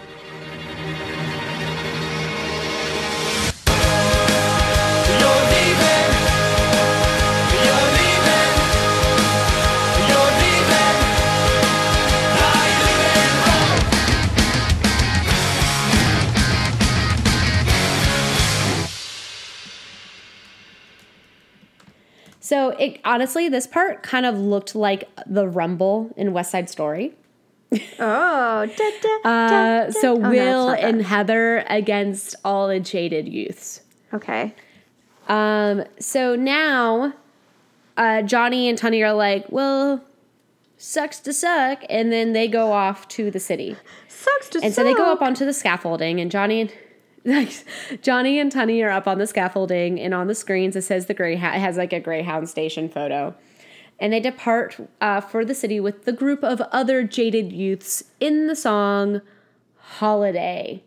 S3: So it honestly, this part kind of looked like the Rumble in West Side Story.
S1: Oh, da, da,
S3: Uh,
S1: da,
S3: so
S1: Oh,
S3: Will
S1: not
S3: and. Heather against all the jaded youths.
S1: Okay.
S3: Um, so now uh, Johnny and Tunny are like, well, sucks to suck. And then they go off to the city.
S1: Sucks to
S3: And so they go up onto the scaffolding, and Johnny and *laughs* like Johnny and Tunny are up on the scaffolding, and on the screens it says the gray It has like a Greyhound station photo, and they depart uh, for the city with the group of other jaded youths in the song "Holiday."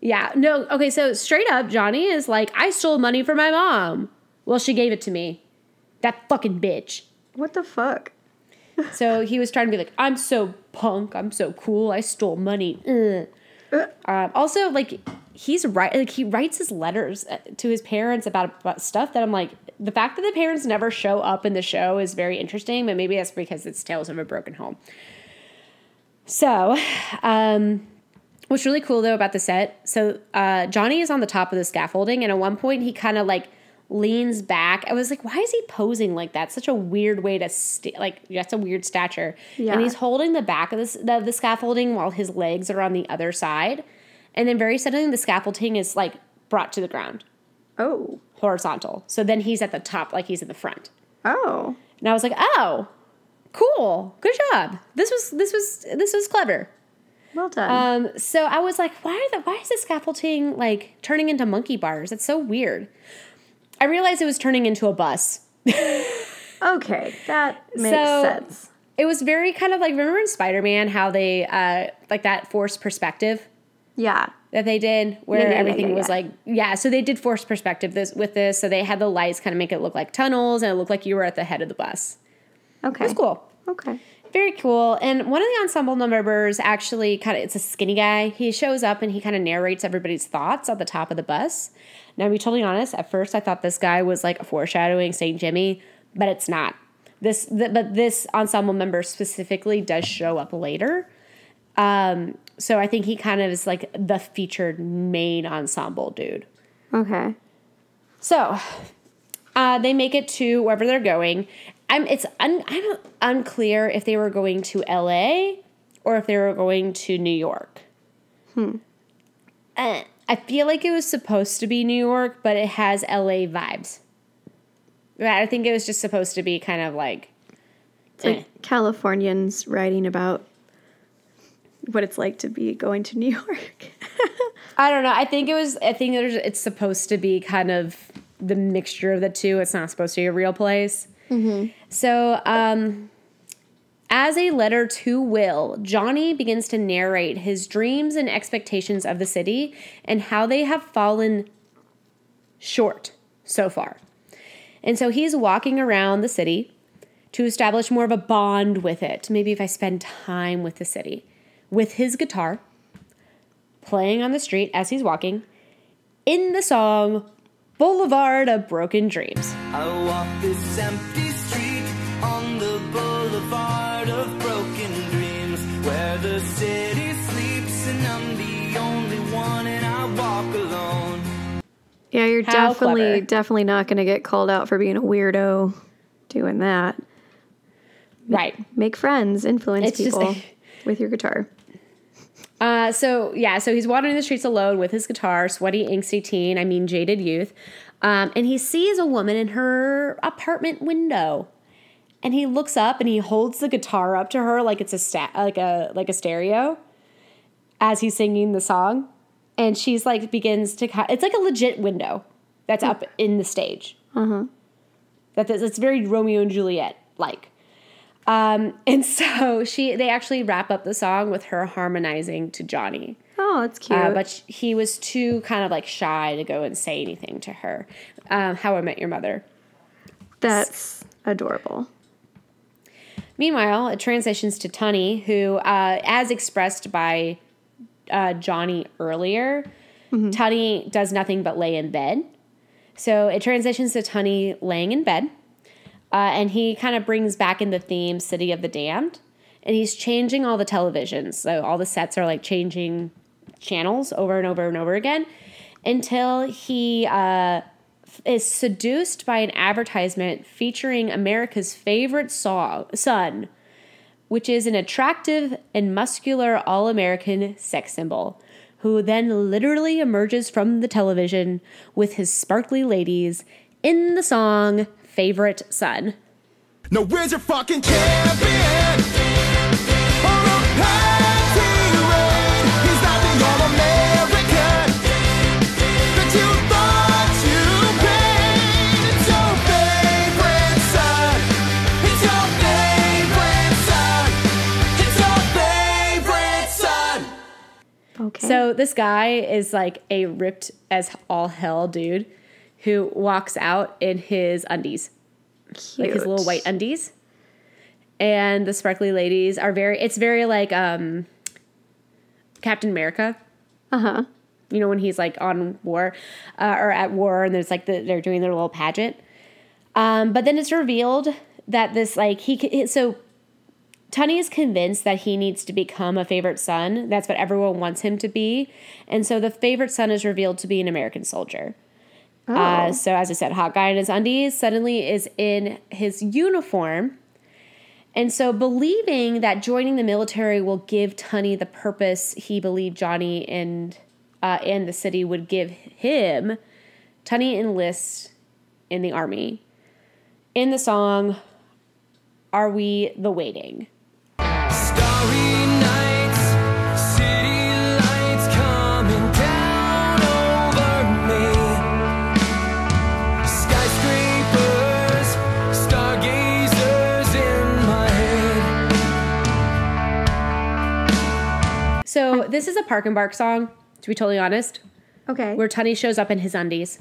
S3: Yeah, no, okay, so straight up, Johnny is like, I stole money from my mom. Well, she gave it to me. That fucking bitch.
S1: What the fuck?
S3: So he was trying to be like, I'm so punk, I'm so cool, I stole money. Ugh. Um, also, like he's right, like he writes his letters uh, to his parents about, about stuff that I'm like, the fact that the parents never show up in the show is very interesting, but maybe that's because it's Tales of a Broken Home. So, um, what's really cool though about the set, so uh, Johnny is on the top of the scaffolding, and at one point he kind of like leans back. I was like, why is he posing like that? Such a weird way to st- like that's a weird stature.
S1: Yeah.
S3: And he's holding the back of the, s- of the scaffolding while his legs are on the other side, and then very suddenly the scaffolding is like brought to the ground,
S1: Oh.
S3: horizontal. So then he's at the top, like he's in the front.
S1: Oh.
S3: And I was like, oh, cool, good job. This was this was this was clever.
S1: Well done.
S3: Um, so I was like, why are the why is the scaffolding like turning into monkey bars? It's so weird. I realized it was turning into a bus. *laughs*
S1: okay, that makes
S3: so-
S1: sense.
S3: It was very kind of like remember in Spider Man how they uh like that forced perspective
S1: Yeah.
S3: that they did where
S1: Yeah, yeah,
S3: everything
S1: yeah,
S3: was like yeah so they did forced perspective this with this so they had the lights kind of make it look like tunnels and it looked like you were at the head of the bus.
S1: Okay.
S3: It was cool.
S1: Okay.
S3: Very cool. And one of the ensemble members actually kind of, it's a skinny guy. He shows up and he kind of narrates everybody's thoughts at the top of the bus. Now, to be totally honest, at first I thought this guy was like foreshadowing St. Jimmy, but it's not. This, th- but this ensemble member specifically does show up later. Um, so I think he kind of is like the featured main ensemble dude.
S1: Okay.
S3: So uh, they make it to wherever they're going. I'm it's un, I'm unclear if they were going to L.A. or if they were going to New York. Hmm. Uh, I feel like it was supposed to be New York, but it has L.A. vibes. I think it was just supposed to be kind of like.
S1: It's like Californians writing about what it's like to be going to New York. *laughs*
S3: I don't know. I think it was. I think there's. It's supposed to be kind of the mixture of the two. It's not supposed to be a real place. So, um, as a letter to Will, Johnny begins to narrate his dreams and expectations of the city and how they have fallen short so far. And so he's walking around the city to establish more of a bond with it. Maybe if I spend time with the city, with his guitar, playing on the street as he's walking, in the song Boulevard of Broken Dreams.
S5: I walk this empty street on the boulevard of broken dreams where the city sleeps and I'm the only one and I walk alone.
S1: Yeah, you're
S3: How
S1: definitely
S3: clever.
S1: definitely not going to get called out for being a weirdo doing that.
S3: Right.
S1: Make friends, influence
S3: It's just-
S1: people *laughs* with your guitar.
S3: Uh, so yeah, so he's wandering the streets alone with his guitar, sweaty, angsty teen. I mean, jaded youth, um, and he sees a woman in her apartment window, and he looks up and he holds the guitar up to her like it's a sta- like a like a stereo, as he's singing the song, and she's like begins to ki- it's like a legit window that's up in the stage. Uh-huh. That it's very Romeo and Juliet like. Um, and so *laughs* she they actually wrap up the song with her harmonizing to Johnny.
S1: Oh, that's cute.
S3: Uh, but sh- he was too kind of like shy to go and say anything to her. Um, How I Met Your Mother.
S1: that's adorable.
S3: Meanwhile, it transitions to Tunny, who, uh, as expressed by uh, Johnny earlier, Tunny does nothing but lay in bed. So it transitions to Tunny laying in bed, uh, and he kind of brings back in the theme City of the Damned, and he's changing all the televisions. So all the sets are like changing channels over and over and over again until he uh, is seduced by an advertisement featuring America's favorite song, son, which is an attractive and muscular all American sex symbol, who then literally emerges from the television with his sparkly ladies in the song Favorite Son.
S5: No, where's your fucking champion? Or a patriot? He's not the all-American that you thought you paid. It's your favorite son. It's your favorite son. It's your favorite son.
S1: Okay.
S3: So this guy is like a ripped as all hell dude who walks out in his undies. like his little white undies. And the sparkly ladies are very it's very like um Captain America.
S1: Uh-huh.
S3: You know when he's like on war uh, or at war and there's like the, they're doing their little pageant. Um but then it's revealed that this like he so Tunny is convinced that he needs to become a favorite son. That's what everyone wants him to be. And so the favorite son is revealed to be an American soldier.
S1: Oh.
S3: Uh, so as I said, hot guy in his undies suddenly is in his uniform. And so believing that joining the military will give Tunny the purpose he believed Johnny and uh, and the city would give him, Tunny enlists in the army. In the song, Are We the Waiting? So this is a Park and Bark song, to be totally honest,
S1: Okay.
S3: where Tunny shows up in his undies.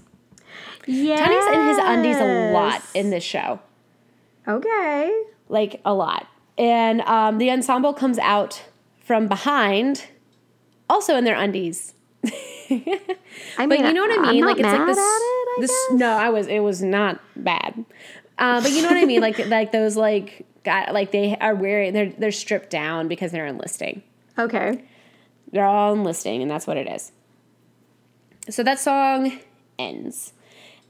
S1: yes.
S3: Tunny's in his undies a lot in this show.
S1: Okay.
S3: like a lot. And um, the ensemble comes out from behind, also in their undies. *laughs*
S1: I
S3: But
S1: mean,
S3: you know what I
S1: I'm
S3: mean?
S1: not
S3: like it's like this.
S1: at it, I
S3: this
S1: guess.
S3: no, I was. It was not bad. Uh, but you know what I mean? Like like those like got like they are wearing they're they're stripped down because they're enlisting.
S1: Okay.
S3: They're all enlisting, and that's what it is. So that song ends.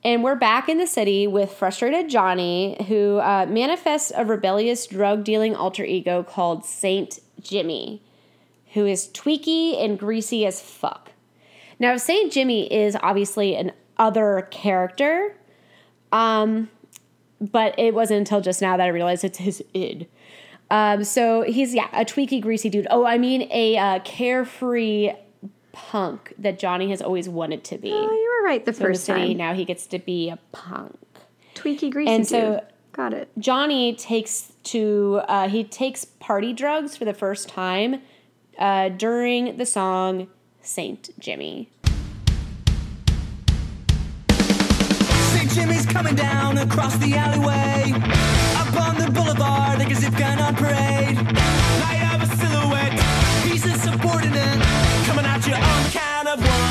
S3: And we're back in the city with frustrated Johnny, who uh, manifests a rebellious drug dealing alter ego called Saint Jimmy, who is tweaky and greasy as fuck. Now, Saint Jimmy is obviously an other character, um, but it wasn't until just now that I realized it's his id. Um, so he's yeah a tweaky, greasy dude. Oh, I mean a uh, carefree punk that Johnny has always wanted to be.
S1: Oh, you were right the
S3: So in the
S1: first
S3: city
S1: time.
S3: now he gets to be a punk.
S1: Tweaky greasy
S3: And so-
S1: dude. Got it.
S3: Johnny takes to uh, he takes party drugs for the first time uh, during the song Saint Jimmy.
S5: St. Jimmy's coming down across the alleyway. Boulevard like a zip gun on parade. A silhouette. Coming at you on count of.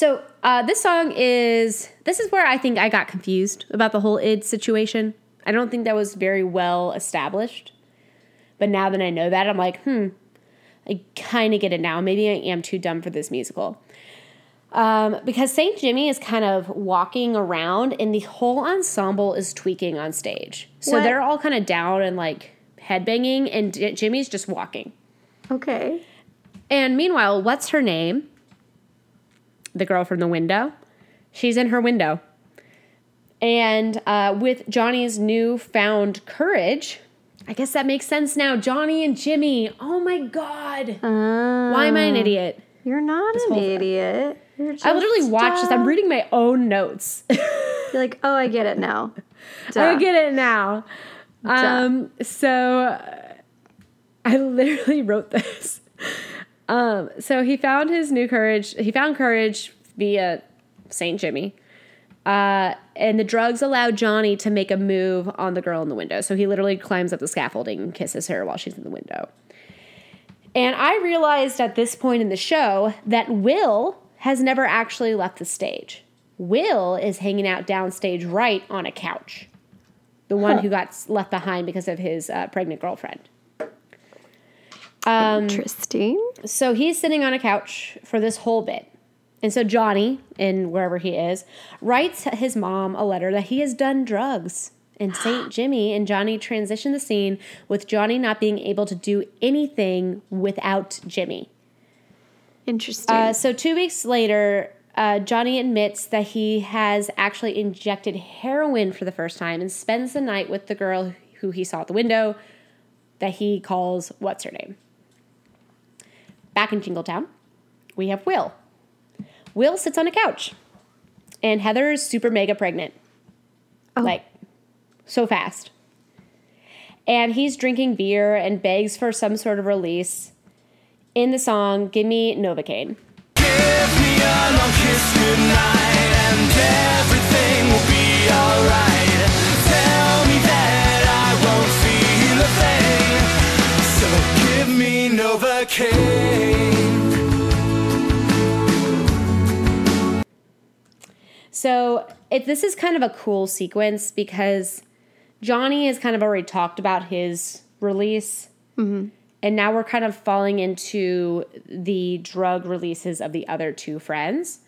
S3: So uh, this song is this is where I think I got confused about the whole id situation. I don't think that was very well established. But now that I know that, I'm like, hmm. I kind of get it now. Maybe I am too dumb for this musical. Um, because St. Jimmy is kind of walking around and the whole ensemble is tweaking on stage. So
S1: What?
S3: they're all kind of down and like headbanging, and J- Jimmy's just walking.
S1: Okay.
S3: And meanwhile, what's her name? The girl from the window. She's in her window. And uh, with Johnny's newfound courage, I guess that makes sense now. Johnny and Jimmy. Oh my God. Why am I an idiot?
S1: You're not an idiot.
S3: I literally watched this. I'm reading my own notes. *laughs*
S1: You're like, oh, I get it now.
S3: I get it now. Um, so uh, I *laughs* literally wrote this. Um, so he found his new courage. He found courage via Saint Jimmy. Uh, and the drugs allowed Johnny to make a move on the girl in the window. So he literally climbs up the scaffolding and kisses her while she's in the window. And I realized at this point in the show that Will has never actually left the stage. Will is hanging out downstage right on a couch. The one who got left behind because of his uh, pregnant girlfriend.
S1: Interesting.
S3: So he's sitting on a couch for this whole bit. And so Johnny, in wherever he is, writes his mom a letter that he has done drugs. And *gasps* St. Jimmy and Johnny transition the scene with Johnny not being able to do anything without Jimmy.
S1: Interesting.
S3: Uh, so two weeks later, uh, Johnny admits that he has actually injected heroin for the first time and spends the night with the girl who he saw at the window that he calls what's her name. Back in Jingletown, we have Will. Will sits on a couch, and Heather is super mega pregnant. Like, so fast. And he's drinking beer and begs for some sort of release in the song Give Me Novocaine.
S5: Give me a long kiss goodnight and everything will be alright. Tell me that I won't feel a thing. So give me Novocaine.
S3: So it, this is kind of a cool sequence because Johnny has kind of already talked about his release. Mm-hmm. And now we're kind of falling into the drug releases of the other two friends.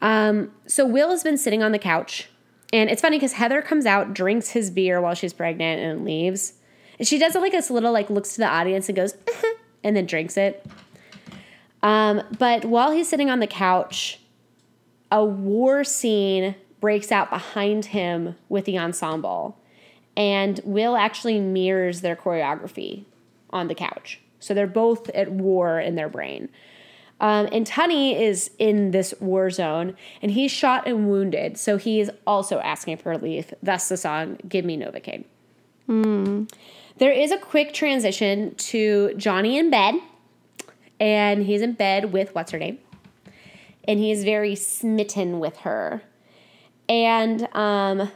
S3: Um, so Will has been sitting on the couch. And it's funny because Heather comes out, drinks his beer while she's pregnant, and leaves. And she does it like this little, like, looks to the audience and goes, *laughs* and then drinks it. Um, but while he's sitting on the couch, a war scene breaks out behind him with the ensemble. And Will actually mirrors their choreography on the couch. So they're both at war in their brain. Um, and Tunny is in this war zone and he's shot and wounded. So he is also asking for relief. Thus the song Give Me Novocaine. There is a quick transition to Johnny in bed. And he's in bed with what's her name? and he is very smitten with her. And um,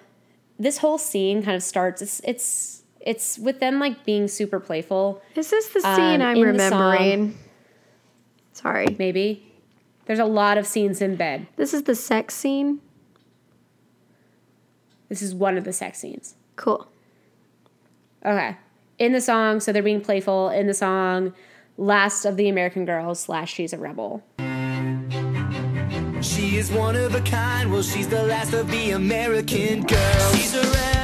S3: this whole scene kind of starts. It's it's it's with them like being super playful.
S1: Is this the scene
S3: um,
S1: I'm
S3: in song-
S1: remembering? Sorry.
S3: Maybe there's a lot of scenes in bed.
S1: This is the sex scene?
S3: This is one of the sex scenes.
S1: Cool.
S3: Okay, in the song, so they're being playful in the song. Last of the American Girls slash She's a Rebel.
S5: She is one of a kind. Well, she's the last of the American girls. She's a rebel.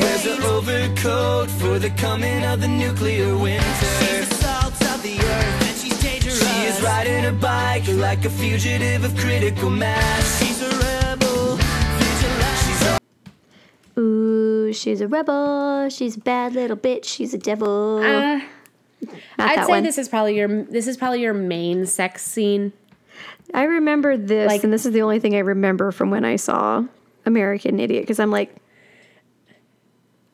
S5: Wears an overcoat for the coming of the nuclear winter. She's the salt of the earth, and she's dangerous. She is riding a bike like a fugitive of critical mass. She's a rebel. Vigilant. She's a
S1: Ooh, she's a rebel. She's a bad little bitch. She's a devil.
S3: Uh,
S1: Not
S3: I'd say
S1: one.
S3: this is probably your this is probably your main sex scene.
S1: I remember this,
S3: Like-
S1: and this is the only thing I remember from when I saw American Idiot, because I'm like,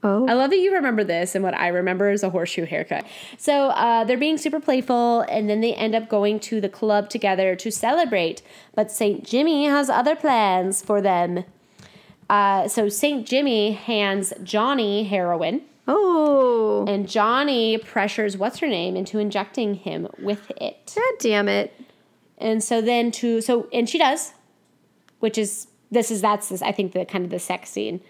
S1: oh,
S3: I love that you remember this, and what I remember is a horseshoe haircut. So uh, they're being super playful, and then they end up going to the club together to celebrate. But St. Jimmy has other plans for them. Uh, so St. Jimmy hands Johnny heroin,
S1: oh,
S3: and Johnny pressures what's her name into injecting him with it.
S1: god damn it.
S3: And so then to so and she does, which is this is that's this I think the kind of the sex scene.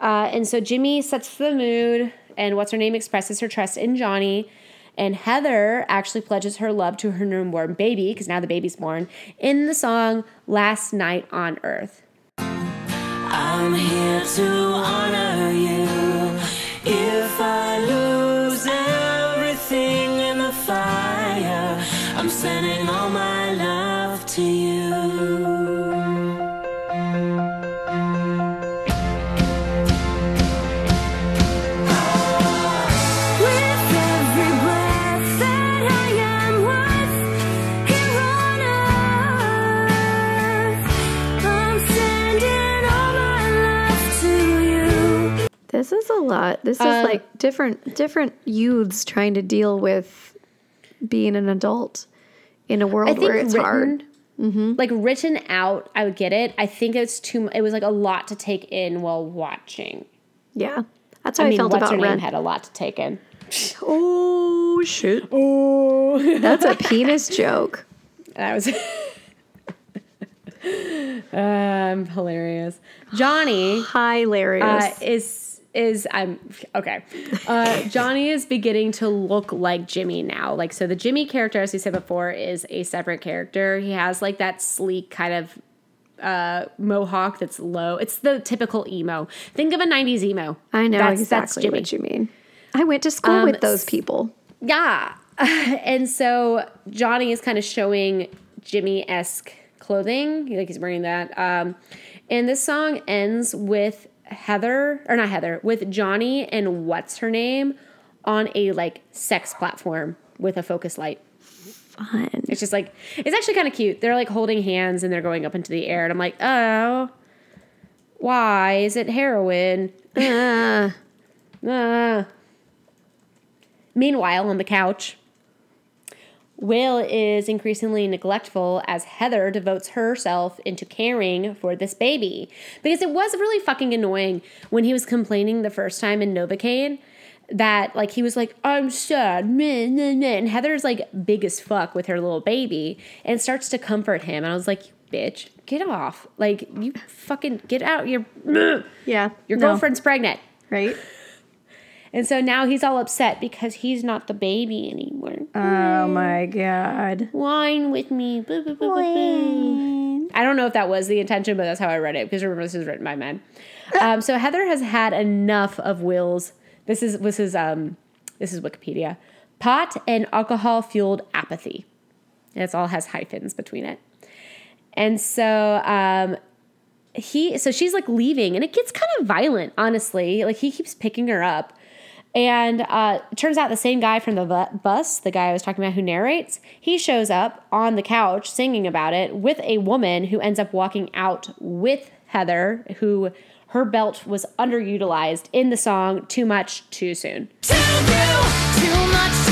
S3: Uh, and so Jimmy sets the mood, and what's her name expresses her trust in Johnny, And Heather actually pledges her love to her newborn baby, because now the baby's born, in the song Last Night on Earth.
S4: I'm here to honor you. If I lose everything in the fire, I'm sending
S1: This is a lot. This is
S3: Um,
S1: like different different youths trying to deal with being an adult in a world where it's hard.
S3: written, like written out, I would get it. I think it's too. It was like a lot to take in while watching.
S1: Yeah. That's how I,
S3: I mean,
S1: felt
S3: what's
S1: about
S3: her name
S1: Rent.
S3: had a lot to take in.
S1: Oh shit. Oh. That's a *laughs* penis joke.
S3: That was *laughs* um, hilarious. Johnny
S1: Hilarious.
S3: uh, is is I'm okay. Uh, Johnny is beginning to look like Jimmy now. Like so, the Jimmy character, as we said before, is a separate character. He has like that sleek kind of uh, mohawk that's low. It's the typical emo. Think of a '90s emo.
S1: I know
S3: That's-
S1: exactly
S3: Jimmy.
S1: what you mean. I went to school
S3: Um,
S1: with those people.
S3: Yeah. *laughs* and so Johnny is kind of showing Jimmy esque clothing. Like he's wearing that. Um, and this song ends with Heather, or not Heather, with Johnny and what's her name on a like sex platform with a focus light.
S1: Fun.
S3: It's just like, it's actually kind of cute. They're like holding hands and they're going up into the air. And I'm like, oh, why is it heroin?
S1: Uh,
S3: Ah. *laughs* Meanwhile, on the couch, Will is increasingly neglectful as Heather devotes herself into caring for this baby. Because it was really fucking annoying when he was complaining the first time in Novocaine that like he was like, I'm sad, meh, meh, meh," and Heather's like big as fuck with her little baby and starts to comfort him. And I was like, bitch, get off. Like you fucking get out. Your *clears throat*
S1: yeah.
S3: your
S1: no,
S3: girlfriend's pregnant.
S1: Right? *laughs*
S3: And so now he's all upset because he's not the baby anymore.
S1: Oh my god.
S3: Wine with me. Boo, boo, boo, boo, boo. I don't know if that was the intention, but that's how I read it because remember this is written by men. *laughs* Um, so Heather has had enough of Will's. This is this is um this is Wikipedia. Pot and alcohol fueled apathy. It's all has hyphens between it. And so um he so she's like leaving and it gets kind of violent honestly like he keeps picking her up and uh turns out the same guy from the bu- bus the guy i was talking about who narrates he shows up on the couch singing about it with a woman who ends up walking out with heather who her belt was underutilized in the song too much too soon.
S4: Too too much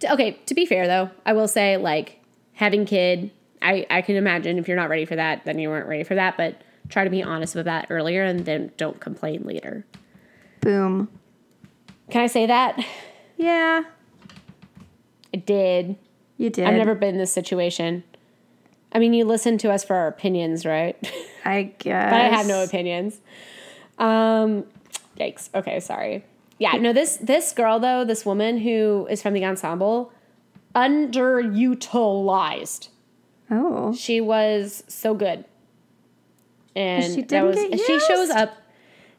S3: T- okay to be fair though i will say like having kid i i can imagine if you're not ready for that then you weren't ready for that but try to be honest with that earlier and then don't complain later
S1: Boom.
S3: can i say that
S1: Yeah.
S3: i did
S1: You did.
S3: i've never been in this situation i mean you listen to us for our opinions right
S1: I guess. *laughs*
S3: but i have no opinions um yikes okay sorry yeah no this this girl though this woman who is from the ensemble underutilized
S1: Oh.
S3: She was so good. And
S1: She
S3: that was she shows up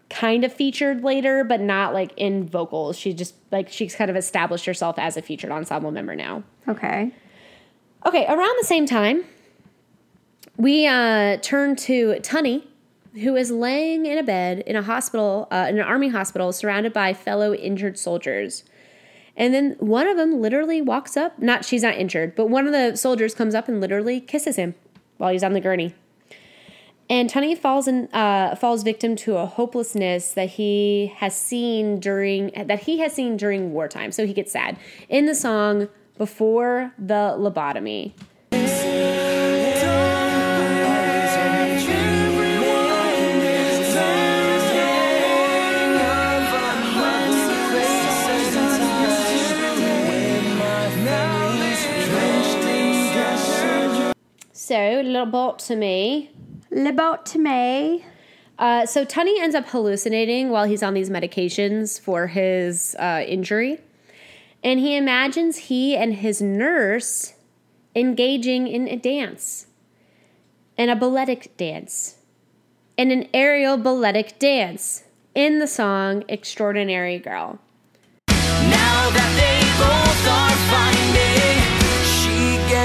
S3: kind of featured later, but not like in vocals. She just like she's kind of established herself as a featured ensemble member now.
S1: Okay.
S3: Okay, around the same time, we uh, turn to Tunny, who is laying in a bed in a hospital, uh, in an army hospital, surrounded by fellow injured soldiers. And then one of them literally walks up. Not she's not injured, but one of the soldiers comes up and literally kisses him while he's on the gurney. And Tunny falls in, uh, falls victim to a hopelessness that he has seen during that he has seen during wartime. So he gets sad in the song "Before the Lobotomy." Lobotomy.
S1: Lobotomy.
S3: Uh, so Tunny ends up hallucinating while he's on these medications for his uh, injury. And he imagines he and his nurse engaging in a dance, in a balletic dance, in an aerial balletic dance in the song Extraordinary Girl.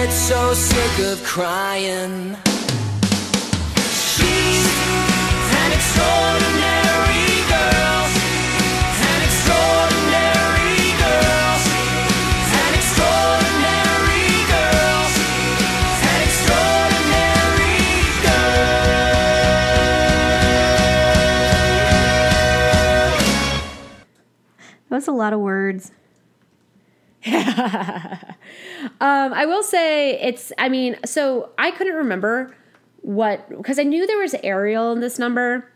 S5: Gets so sick of crying. She's an extraordinary girl, an extraordinary girl, an extraordinary girl, an extraordinary girl.
S1: That was a lot of words. *laughs*
S3: Um, I will say it's, I mean, so I couldn't remember what, because I knew there was aerial in this number.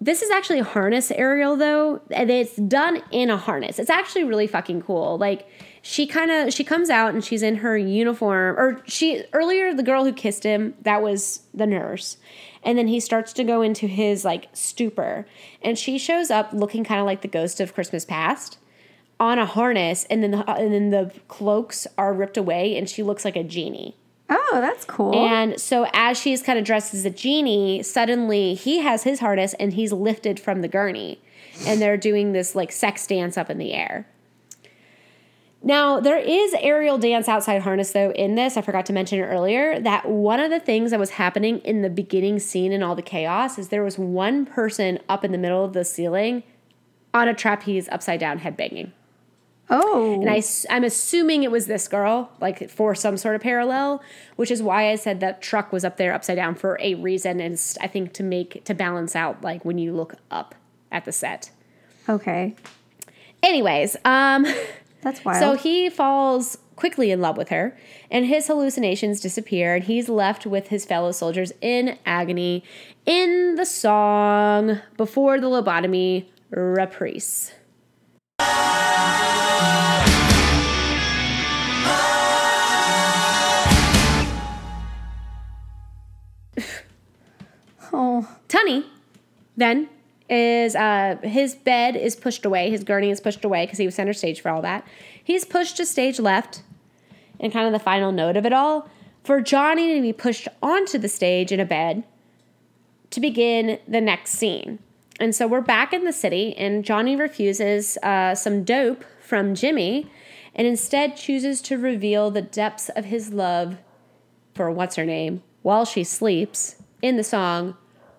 S3: This is actually harness aerial though, and it's done in a harness. It's actually really fucking cool. Like she kind of she comes out and she's in her uniform, or she earlier the girl who kissed him that was the nurse, and then he starts to go into his like stupor, and she shows up looking kind of like the ghost of Christmas past on a harness, and then the, uh, and then the cloaks are ripped away, and she looks like a genie.
S1: Oh, that's cool.
S3: And so as she's kind of dressed as a genie, suddenly he has his harness and he's lifted from the gurney. And they're doing this like sex dance up in the air. Now, there is aerial dance outside harness though in this. I forgot to mention it earlier that one of the things that was happening in the beginning scene and all the chaos is there was one person up in the middle of the ceiling on a trapeze upside down headbanging.
S1: Oh,
S3: And I, I'm assuming it was this girl, like for some sort of parallel, which is why I said that truck was up there upside down for a reason. And I think to make, to balance out like when you look up at the set.
S1: okay.
S3: Anyways, um, *laughs*
S1: That's wild.
S3: so he falls quickly in love with her, and his hallucinations disappear, and he's left with his fellow soldiers in agony in the song Before the Lobotomy Reprise. *sighs*
S1: oh,
S3: Tunny then is uh his bed is pushed away, his gurney is pushed away because he was center stage for all that. He's pushed to stage left and kind of the final note of it all for Johnny to be pushed onto the stage in a bed to begin the next scene. And so we're back in the city, and Johnny refuses uh, some dope from Jimmy and instead chooses to reveal the depths of his love for what's her name while she sleeps in the song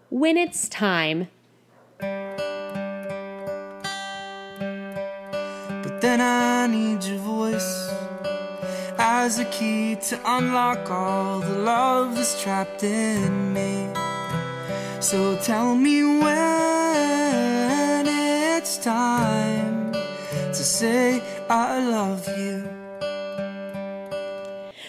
S3: When It's Time.
S6: But then I need your voice as a key to unlock all the love that's trapped in me. So tell me when it's time to say I love you.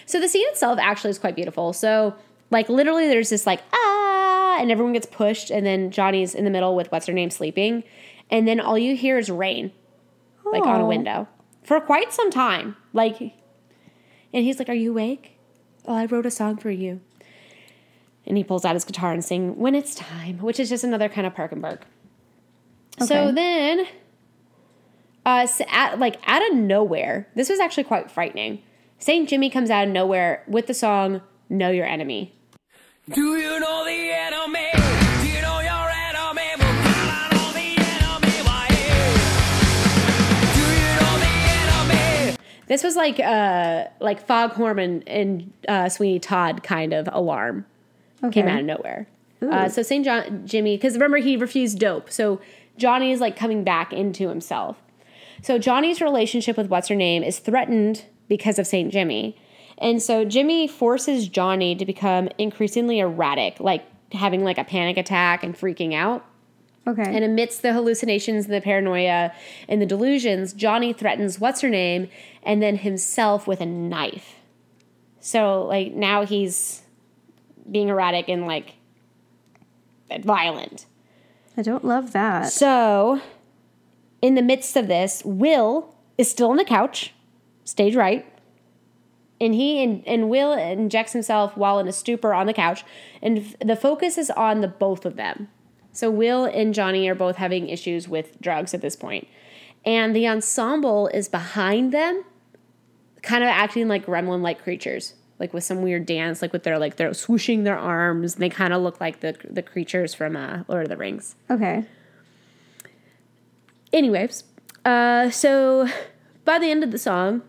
S3: So the scene itself actually is quite beautiful. So like literally there's this like ah and everyone gets pushed and then Johnny's in the middle with what's her name sleeping and then all you hear is rain like on a window for quite some time. Like and he's like, "Are you awake?" "Oh, I wrote a song for you." And he pulls out his guitar and sings "When It's Time," which is just another kind of Park and
S1: Bark.
S3: So then uh, at, like out of nowhere, this was actually quite frightening. Saint Jimmy comes out of nowhere with the song "Know Your Enemy."
S5: Do you know the enemy? You know your enemy? Well, God, the enemy. Do you know the enemy?
S3: This was like uh like Foghorn and, and uh, Sweeney Todd kind of alarm
S1: okay.
S3: came out of nowhere. Uh, so Saint John Jimmy, because remember he refused dope, so Johnny is like coming back into himself. So Johnny's relationship with what's her name is threatened because of Saint Jimmy, and so Jimmy forces Johnny to become increasingly erratic, like having like a panic attack and freaking out.
S1: Okay.
S3: And amidst the hallucinations and the paranoia and the delusions, Johnny threatens what's her name and then himself with a knife. So like now he's being erratic and like violent.
S1: I don't love that.
S3: So in the midst of this, Will is still on the couch, stage right, and he and, and Will injects himself while in a stupor on the couch, and the focus is on the both of them. So Will and Johnny are both having issues with drugs at this point, and the ensemble is behind them, kind of acting like gremlin-like creatures, like with some weird dance, like with their like they're swooshing their arms. And they kind of look like the the creatures from uh, Lord of the Rings.
S1: Okay.
S3: Anyways, uh, so by the end of the song,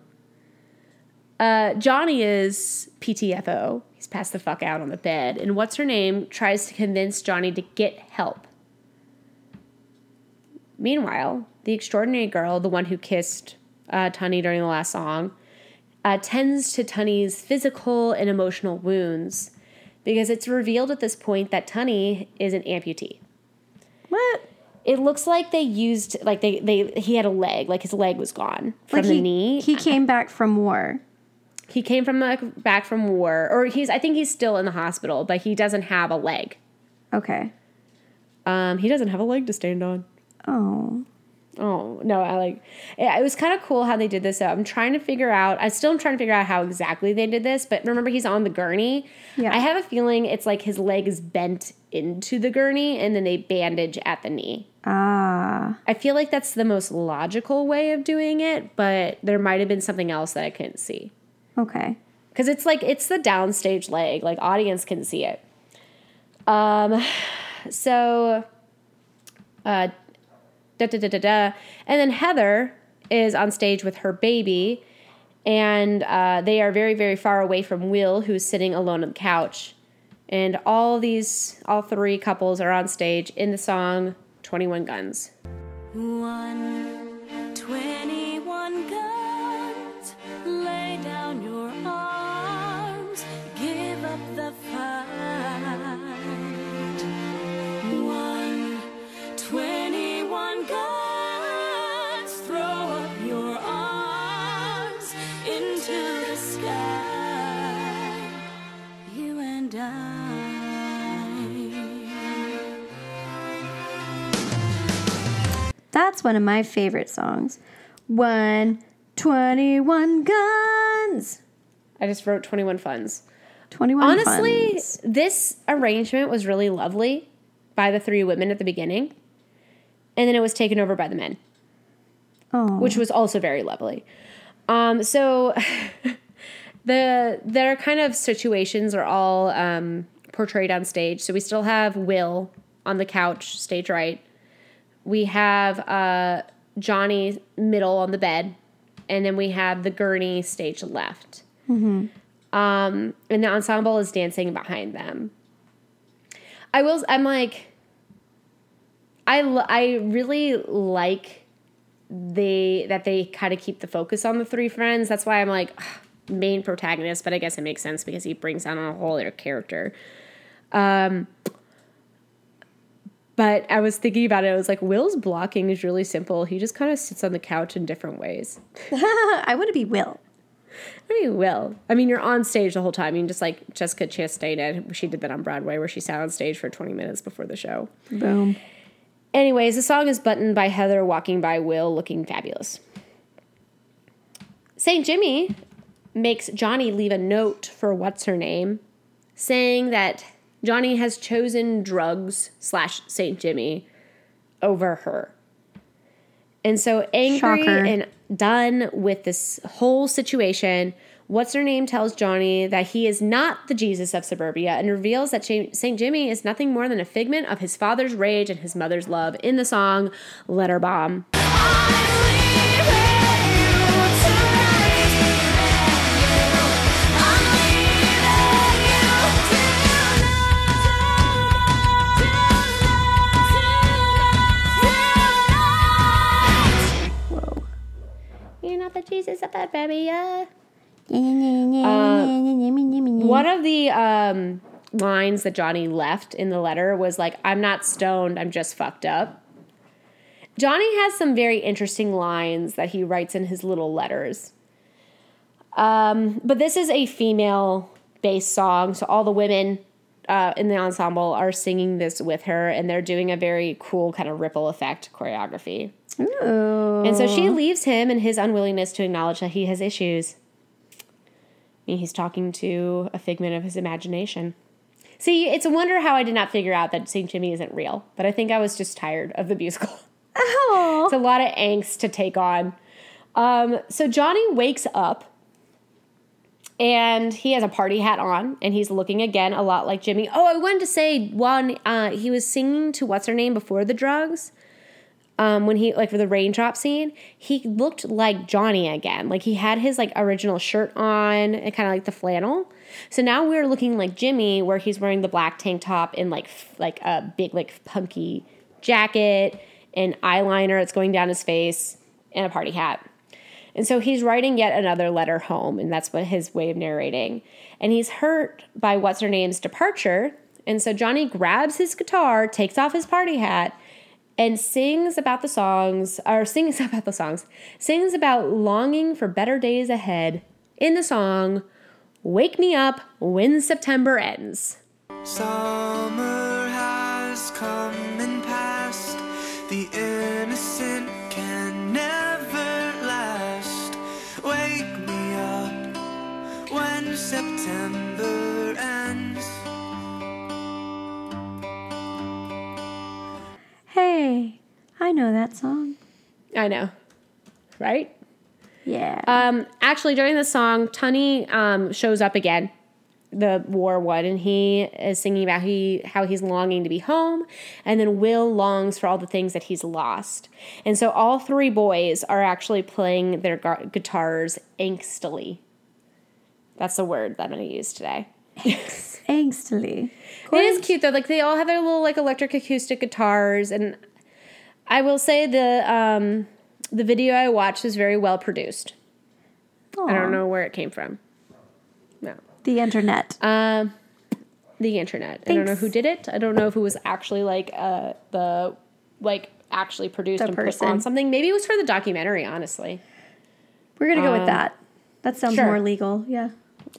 S3: uh, Johnny is PTFO. He's passed the fuck out on the bed, and what's her name tries to convince Johnny to get help. Meanwhile, the extraordinary girl, the one who kissed uh, Tunny during the last song, uh, tends to Tunny's physical and emotional wounds because it's revealed at this point that Tunny is an amputee
S1: What?
S3: it looks like they used like they they he had a leg like his leg was gone from
S1: Like
S3: the
S1: he,
S3: knee
S1: He came back from war.
S3: he came from like back from war or he's i think he's still in the hospital but he doesn't have a leg
S1: Okay.
S3: um he doesn't have a leg to stand on
S1: Oh.
S3: Oh no i like it, it was kind of cool how they did this i'm trying to figure out i still am trying to figure out how exactly they did this but remember he's on the gurney
S1: Yeah.
S3: i have a feeling it's like his leg is bent into the gurney and then they bandage at the knee
S1: Ah.
S3: I feel like that's the most logical way of doing it, but there might have been something else that I couldn't see.
S1: Okay.
S3: Because it's like, it's the downstage leg, like, audience can see it. Um, *sighs* so, uh, da da da da da. And then Heather is on stage with her baby, and uh, they are very, very far away from Will, who's sitting alone on the couch. And all these, all three couples are on stage in the song 21 Guns.
S4: One,
S1: That's one of my favorite songs. One, 21 guns.
S3: I just wrote 21 Funds.
S1: 21
S3: Honestly,
S1: Funds.
S3: this arrangement was really lovely by the three women at the beginning. And then it was taken over by the men,
S1: Oh.
S3: which was also very lovely. Um, so *laughs* the their kind of situations are all um, portrayed on stage. So we still have Will on the couch, stage right. We have uh, Johnny middle on the bed, and then we have the gurney stage left. Um, and the ensemble is dancing behind them. I will. I'm like, I l- I really like they that they kind of keep the focus on the three friends. That's why I'm like main protagonist, but I guess it makes sense because he brings down a whole other character. Um, but I was thinking about it. I was like, Will's blocking is really simple. He just kind of sits on the couch in different ways. *laughs*
S1: I want to be Will.
S3: I mean, Will. I mean, you're on stage the whole time. You just like Jessica Chastain did. She did that on Broadway, where she sat on stage for 20 minutes before the show.
S1: Boom.
S3: Anyways, the song is buttoned by Heather walking by Will looking fabulous. St. Jimmy makes Johnny leave a note for what's her name, saying that Johnny has chosen drugs slash St. Jimmy over her. And so angry
S1: Shocker.
S3: and done with this whole situation, what's her name tells Johnny that he is not the Jesus of suburbia and reveals that St. Jimmy is nothing more than a figment of his father's rage and his mother's love in the song Letter Bomb.
S1: Whoa.
S3: The Jesus of suburbia.
S1: One
S3: One of the um, lines that Johnny left in the letter was like, I'm not stoned, I'm just fucked up. Johnny has some very interesting lines that he writes in his little letters. Um, but this is a female based song, so all the women uh, in the ensemble are singing this with her, and they're doing a very cool kind of ripple effect choreography. And so she leaves him and his unwillingness to acknowledge that he has issues. And he's talking to a figment of his imagination. See, it's a wonder how I did not figure out that St. Jimmy isn't real, but I think I was just tired of the musical.
S1: Oh.
S3: It's a lot of angst to take on. Um, so Johnny wakes up and he has a party hat on and he's looking again a lot like Jimmy. Oh, I wanted to say one, uh, he was singing to what's her name before the drugs. Um, when he like for the raindrop scene, he looked like Johnny again. Like he had his like original shirt on and kind of like the flannel. So now we're looking like Jimmy, where he's wearing the black tank top and like f- like a big like punky jacket and eyeliner that's going down his face and a party hat. And so he's writing yet another letter home, and that's what his way of narrating. And he's hurt by what's her name's departure. And so Johnny grabs his guitar, takes off his party hat, and sings about the songs, or sings *laughs* about the songs, sings about longing for better days ahead in the song Wake Me Up When September Ends.
S6: Summer has come and passed. The innocent can never last. Wake me up when September
S1: I know that song.
S3: I know, right?
S1: Yeah.
S3: Um, actually, during the song, Tunny um, shows up again, the war one, and he is singing about he how he's longing to be home, and then Will longs for all the things that he's lost, and so all three boys are actually playing their gu- guitars angstily. That's the word that I'm going to use today.
S1: Angstily. *laughs*
S3: It is cute though. Like they all have their little like electric acoustic guitars, and I will say the um, the video I watched is very well produced. I don't know where it came from. No.
S1: The internet.
S3: Um, the internet. I don't know who did it. I don't know if it was actually like uh the like actually produced
S1: The
S3: and put
S1: person.
S3: on something. Maybe it was for the documentary. Honestly,
S1: We're gonna go with
S3: um,
S1: that. That sounds
S3: sure.
S1: more legal. Yeah.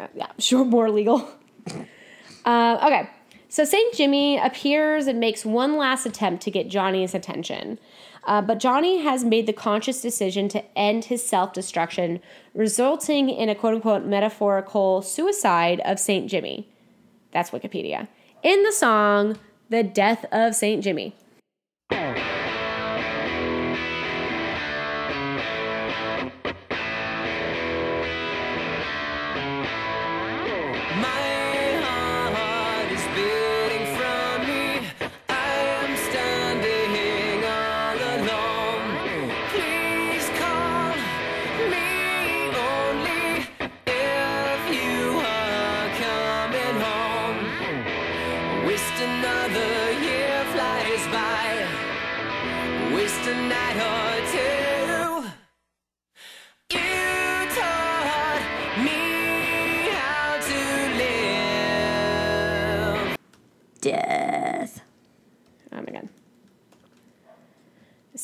S3: Uh, yeah, *laughs* sure, more legal. *laughs* uh, okay, so Saint Jimmy appears and makes one last attempt to get Johnny's attention. Uh, but Johnny has made the conscious decision to end his self destruction, resulting in a quote unquote metaphorical suicide of St. Jimmy. That's Wikipedia. In the song, The Death of St. Jimmy.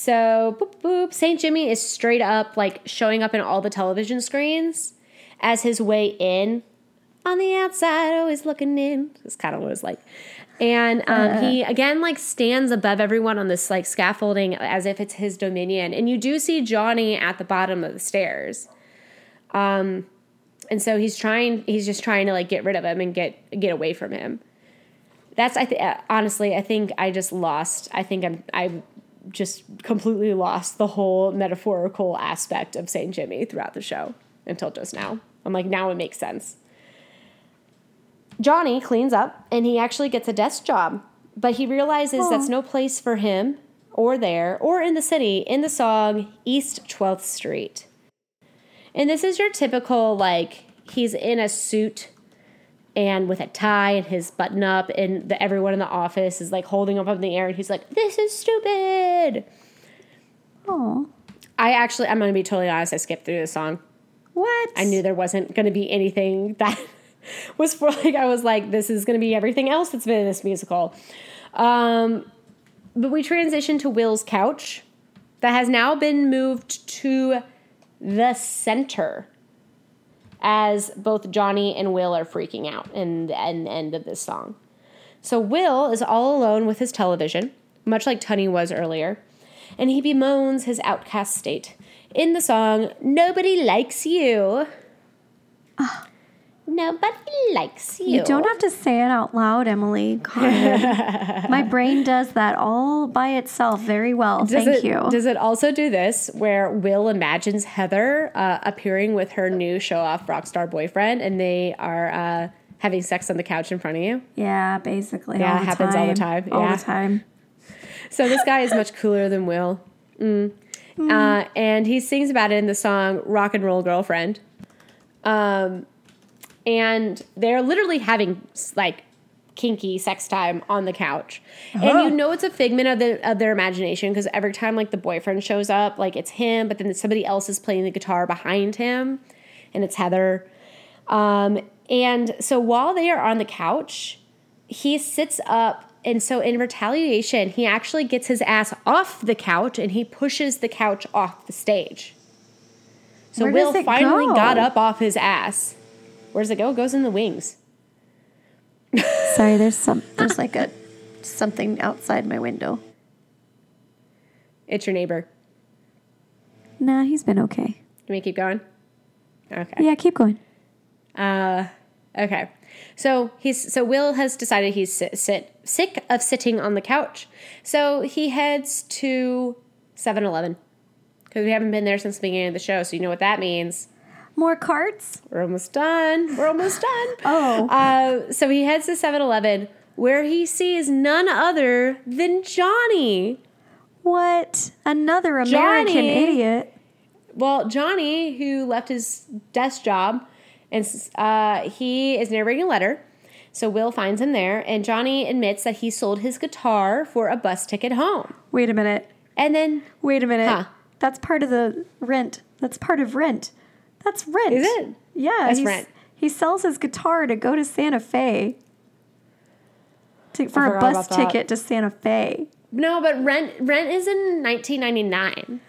S3: So, boop boop. St. Jimmy is straight up like showing up in all the television screens as his way in. On the outside, always looking in. That's kind of what it was like. And um, he again like stands above everyone on this like scaffolding as if it's his dominion. And you do see Johnny at the bottom of the stairs. Um, and so he's trying. He's just trying to like get rid of him and get get away from him that's I think honestly I think I just lost I think I'm I just completely lost the whole metaphorical aspect of St. Jimmy throughout the show until just now. I'm like now it makes sense. Johnny cleans up and he actually gets a desk job, but he realizes that's no place for him or there or in the city in the song East 12th Street. And this is your typical like he's in a suit and with a tie and his button up and the, everyone in the office is like holding up in the air and he's like this is stupid.
S1: Oh.
S3: i actually i'm gonna be totally honest i skipped through the song.
S1: What?
S3: i knew there wasn't gonna be anything that *laughs* was for like i was like this is gonna be everything else that's been in this musical. Um but we transition to will's couch. That has now been moved to the center as both Johnny and Will are freaking out in the end, end of this song. So Will is all alone with his television, much like Tunny was earlier, and he bemoans his outcast state in the song Nobody Likes You. Ah. Nobody likes you.
S1: You don't have to say it out loud, Emily. *laughs* My brain does that all by itself very well.
S3: Does
S1: Thank
S3: it,
S1: you.
S3: Does it also do this where Will imagines Heather uh, appearing with her new show off rock star boyfriend and they are uh, having sex on the couch in front of you?
S1: yeah, basically.
S3: Yeah,
S1: all
S3: it
S1: the
S3: happens all the time.
S1: All
S3: Yeah.
S1: the time.
S3: So this guy is much cooler than Will. Mm. Uh, and he sings about it in the song Rock and Roll Girlfriend. Um, and they're literally having like kinky sex time on the couch. And you know it's a figment of, the, of their imagination because every time like the boyfriend shows up, like it's him, but then somebody else is playing the guitar behind him and it's Heather. Um, and so while they are on the couch, he sits up and so in retaliation he actually gets his ass off the couch and he pushes the couch off the stage so
S1: Where
S3: will finally
S1: go?
S3: got up off his ass where does it go it goes in the wings *laughs*
S1: Sorry, there's some there's like a something outside my window.
S3: it's your neighbor
S1: Nah, he's been okay.
S3: can we keep going okay
S1: Yeah, keep going.
S3: Uh, okay. So he's so Will has decided he's sit, sit, sick of sitting on the couch. So he heads to 7-Eleven because we haven't been there since the beginning of the show. So you know what that means.
S1: More carts?
S3: We're almost done. We're almost done. *laughs*
S1: Oh.
S3: Uh, so he heads to 7-Eleven where he sees none other than Johnny.
S1: What? Another American
S3: Johnny.
S1: idiot.
S3: Well, Johnny, who left his desk job, and uh, he is narrating a letter. So Will finds him there, and Johnny admits that he sold his guitar for a bus ticket home.
S1: Wait a minute.
S3: And then,
S1: Wait a minute.
S3: Huh.
S1: That's part of the rent. That's part of rent. That's rent.
S3: Is it?
S1: Yeah.
S3: That's rent.
S1: He sells his guitar to go to Santa Fe. To, for a bus ticket to Santa Fe.
S3: no, but rent rent is in 1999.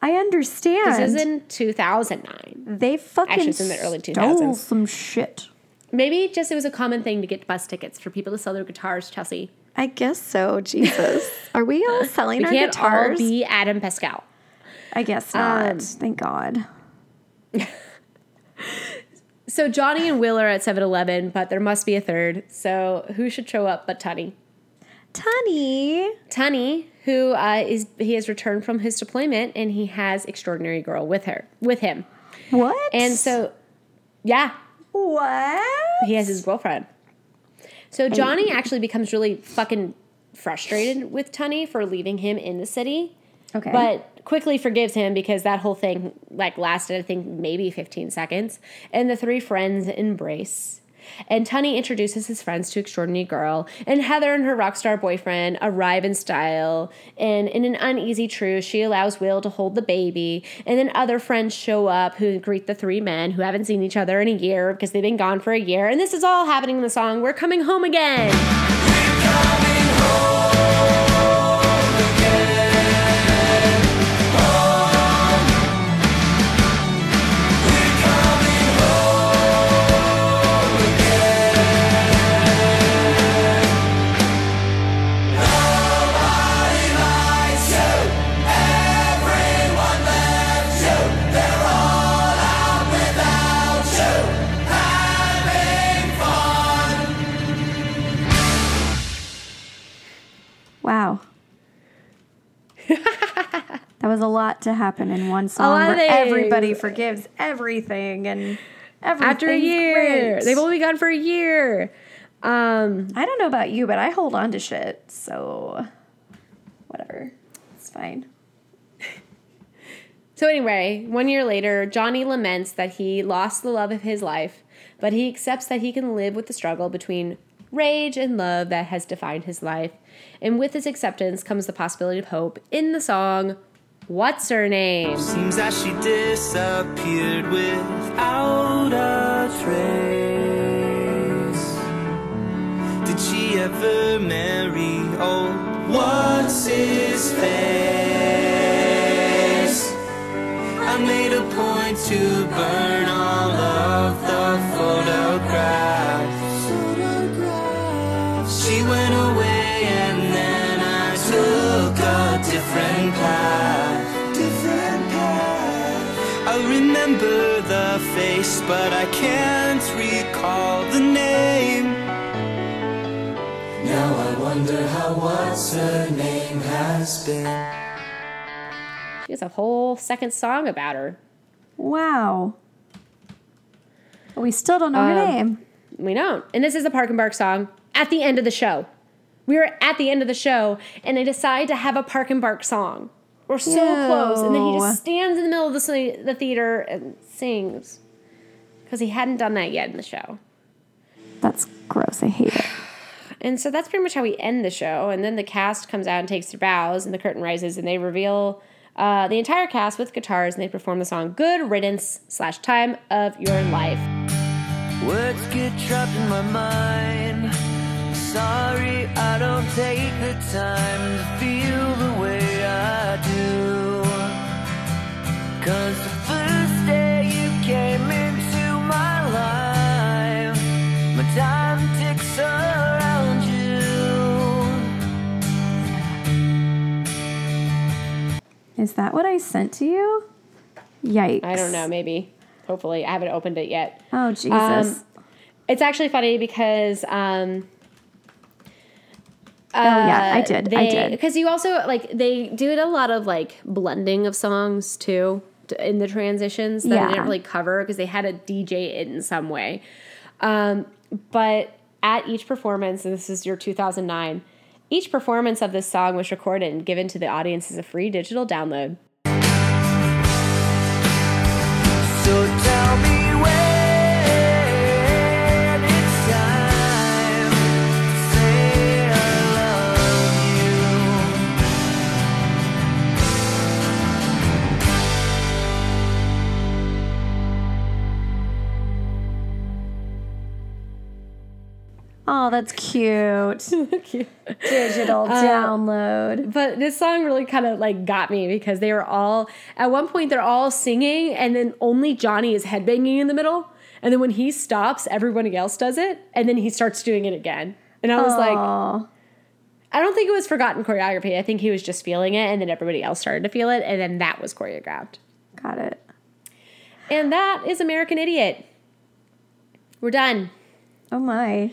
S1: I understand.
S3: This is in 2009.
S1: they fucking
S3: Actually, it's in the early 2000s.
S1: stole
S3: 2000s.
S1: some shit.
S3: Maybe just it was a common thing to get bus tickets for people to sell their guitars, Chelsea.
S1: I guess so. Jesus. *laughs* Are we all selling
S3: We
S1: our
S3: can't
S1: guitars?
S3: all be Adam Pascal.
S1: I guess not.
S3: Um,
S1: Thank God. *laughs*
S3: So Johnny and Will are at 7-Eleven, but there must be a third. So who should show up but Tunny?
S1: Tunny.
S3: Tunny, who uh, is he has returned from his deployment and he has extraordinary girl with her with him.
S1: What?
S3: And so yeah,
S1: what?
S3: he has his girlfriend. So Johnny actually becomes really fucking frustrated with Tunny for leaving him in the city.
S1: Okay.
S3: But quickly forgives him because that whole thing like lasted I think maybe 15 seconds and the three friends embrace. And Tunny introduces his friends to Extraordinary Girl, and Heather and her rock star boyfriend arrive in style. And in an uneasy truce, she allows Will to hold the baby. And then other friends show up who greet the three men who haven't seen each other in a year because they've been gone for a year. And this is all happening in the song We're Coming Home Again.
S1: Wow. That was a lot to happen in one song where
S3: things.
S1: everybody forgives everything and everything.
S3: After a year. They've only gone for a year. Um,
S1: I don't know about you, but I hold on to shit, so whatever. It's fine. *laughs*
S3: So anyway, one year later, Johnny laments that he lost the love of his life, but he accepts that he can live with the struggle between rage and love that has defined his life. And with this acceptance comes the possibility of hope in the song What's Her Name?
S6: Seems that she disappeared without a trace. Did she ever marry old? What's his face? I made a point to burn all face, but but I can't recall the name. Now I wonder how what's her name has been.
S3: She has a whole second song about her.
S1: Wow. But we still don't know her
S3: Um,
S1: name.
S3: We don't. And this is a Park and Bark song at the end of the show. We were at the end of the show, and they decide to have a Park and Bark song. We're so close, and then he just stands in the middle of the, the theater and sings because he hadn't done that yet in the show.
S1: That's gross. I hate it. *sighs*
S3: And so that's pretty much how we end the show. And then the cast comes out and takes their bows, and the curtain rises, and they reveal uh, the entire cast with guitars, and they perform the song "Good Riddance" slash "Time of Your Life."
S5: Words get trapped in my mind. Sorry, I don't take the time to feel the way I do. Cause the first day you came into
S1: Is that what I sent to you? Yikes.
S3: I don't know, maybe. Hopefully, I haven't opened it yet.
S1: Oh, Jesus.
S3: Um, It's actually funny because um,
S1: oh, yeah, I did. I did.
S3: because you also like they did a lot of like blending of songs too in the transitions that
S1: Yeah.
S3: they didn't really cover because they had a DJ it in some way. Um, but at each performance, and this is your 2009, each performance of this song was recorded and given to the audience as a free digital download.
S1: That's *laughs* cute. Digital uh, download.
S3: But this song really kind of like got me because they were all at one point they're all singing and then only Johnny is headbanging in the middle. And then when he stops, everybody else does it, and then he starts doing it again. And I was like,
S1: Aw.
S3: I don't think it was forgotten choreography. I think he was just feeling it, and then everybody else started to feel it, and then that was choreographed.
S1: Got it.
S3: And that is American Idiot. We're done.
S1: Oh my.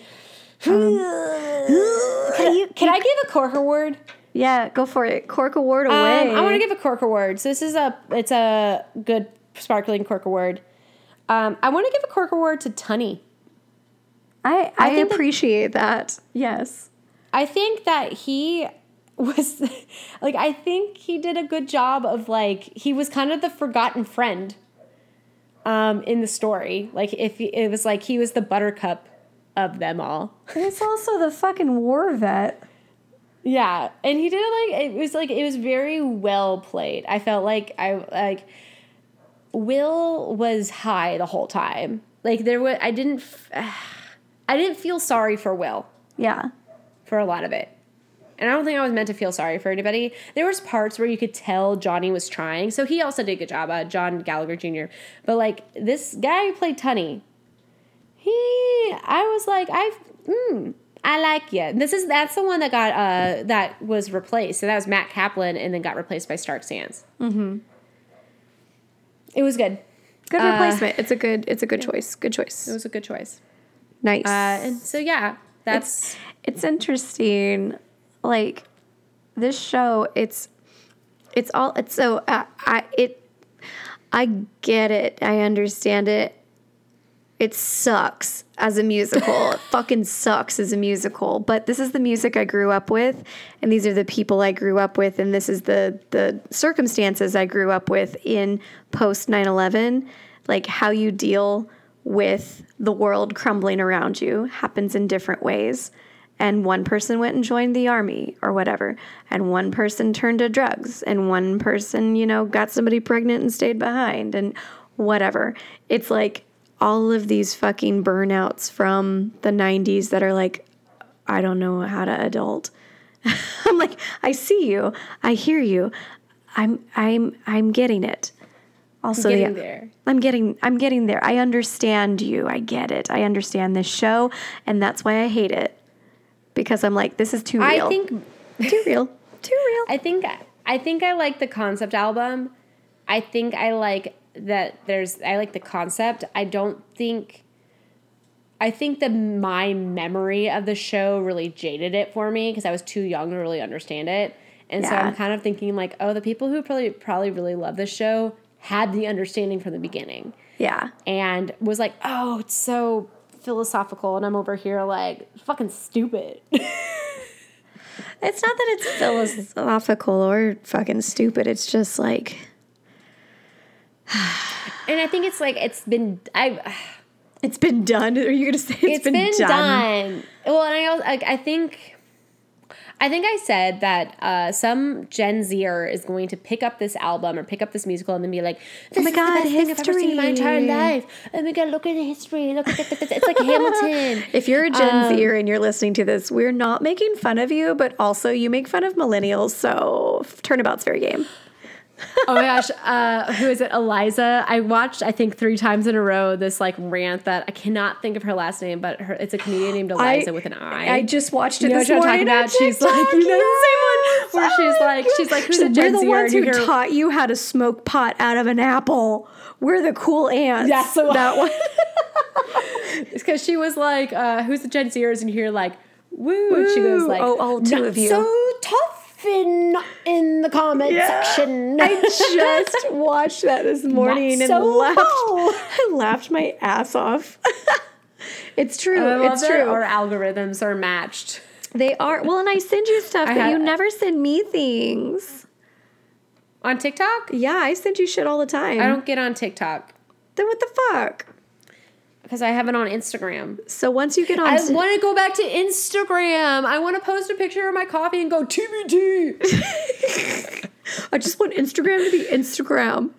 S1: *sighs*
S3: Can I, can I give a cork award?
S1: Yeah, go for it. Cork award
S3: Um,
S1: away.
S3: I want to give a cork award. So this is a it's a good sparkling cork award. Um, I want to give a cork award to Tunny.
S1: I, I,
S3: that-
S1: appreciate that. Yes.
S3: I think that he *laughs* was like I think he did a good job of like he was kind of the forgotten friend um in the story. Like if he, it was like he was the buttercup of them all.
S1: And it's also the fucking war vet.
S3: Yeah, and he did it like it was like it was very well played. I felt like I like Will was high the whole time. Like there was I didn't *sighs* I didn't feel sorry for Will
S1: Yeah.
S3: for a lot of it. And I don't think I was meant to feel sorry for anybody. There was parts where you could tell Johnny was trying. So he also did a good job, uh, John Gallagher Jr. But like this guy who played Tunny, he, I was like, I, mm, I like you. This is that's the one that got uh that was replaced. So that was Matt Caplan, and then got replaced by Stark Sands. Mm-hmm. It was good.
S1: Good
S3: Uh,
S1: replacement. It's a good it's a good choice. Good choice.
S3: It was a good choice.
S1: nice.
S3: Uh, and so yeah, that's
S1: it's interesting like this show it's it's all it's so I, I it i get it i understand it it sucks as a musical. It *laughs* fucking sucks as a musical. But this is the music i grew up with and these are the people i grew up with and this is the the circumstances i grew up with in post 9-11 like how you deal with the world crumbling around you happens in different ways. And one person went and joined the army or whatever and one person turned to drugs and one person you know got somebody pregnant and stayed behind and whatever. It's like all of these fucking burnouts from the 90s that are like i don't know how to adult *laughs* i'm like i see you i hear you i'm i'm i'm getting it also
S3: getting
S1: the-
S3: there.
S1: I'm getting I'm getting there. I understand you. I get it. I understand this show and that's why I hate it. Because I'm like this is too real.
S3: I think
S1: too real. *laughs* Too real.
S3: I think I think I like the concept album. I think I like that there's I like the concept. I don't think I think that my memory of the show really jaded it for me because I was too young to really understand it. And so I'm kind of thinking like, oh, the people who probably probably really love this show had the understanding from the beginning
S1: Yeah.
S3: and was like, oh, it's so philosophical, and I'm over here like fucking stupid. *laughs*
S1: It's not that it's philosophical or fucking stupid. It's just like *sighs*
S3: and I think it's like it's been I *sighs*
S1: it's been done. Are you gonna say
S3: it's been, done. Well, and I also like I think I think I said that uh, some Gen Zer is going to pick up this album or pick up this musical and then be like, "This
S1: my
S3: is
S1: God,
S3: the best thing I've ever seen in my entire
S1: history.
S3: life." Oh my god, look at the history! Look at this! It's like Hamilton. *laughs*
S1: If you're a Gen
S3: Um,
S1: Zer and you're listening to this, we're not making fun of you, but also you make fun of millennials. So turnabout's fair game.
S3: Oh my gosh, uh, who is it? Iliza. I watched, I think, three times in a row this like rant that I cannot think of her last name, but her it's a comedian named Iliza with an I.
S1: I just watched it
S3: You know
S1: this
S3: what I'm talking about? She's like, you know,
S1: yes.
S3: the same one where she's like, she's like, who's
S1: God.
S3: a
S1: We're the ones who taught you how to smoke pot out of an apple. We're the cool aunts.
S3: Yeah, so-
S1: that *laughs* one.
S3: It's because she was like, uh, who's the Gen Zers? And you hear like, woo. And she goes like,
S1: Oh, all two
S3: "Not
S1: of you."
S3: So tough in, in the comment
S1: Yeah.
S3: section.
S1: I *laughs* just watched that this morning and
S3: so
S1: laughed.
S3: cool. *laughs*
S1: I laughed my ass off. *laughs* it's true.
S3: Oh, I love
S1: it's true.
S3: Our algorithms are matched.
S1: They are. Well, and I send you stuff,
S3: I
S1: but
S3: had-
S1: you never send me things.
S3: On TikTok?
S1: Yeah, I send you shit all the time.
S3: I don't get on TikTok
S1: Then what the fuck?
S3: Because I have it on Instagram.
S1: So once you get on,
S3: I want to go back to Instagram. I want to post a picture of my coffee and go TBT. *laughs*
S1: I just want Instagram to be Instagram.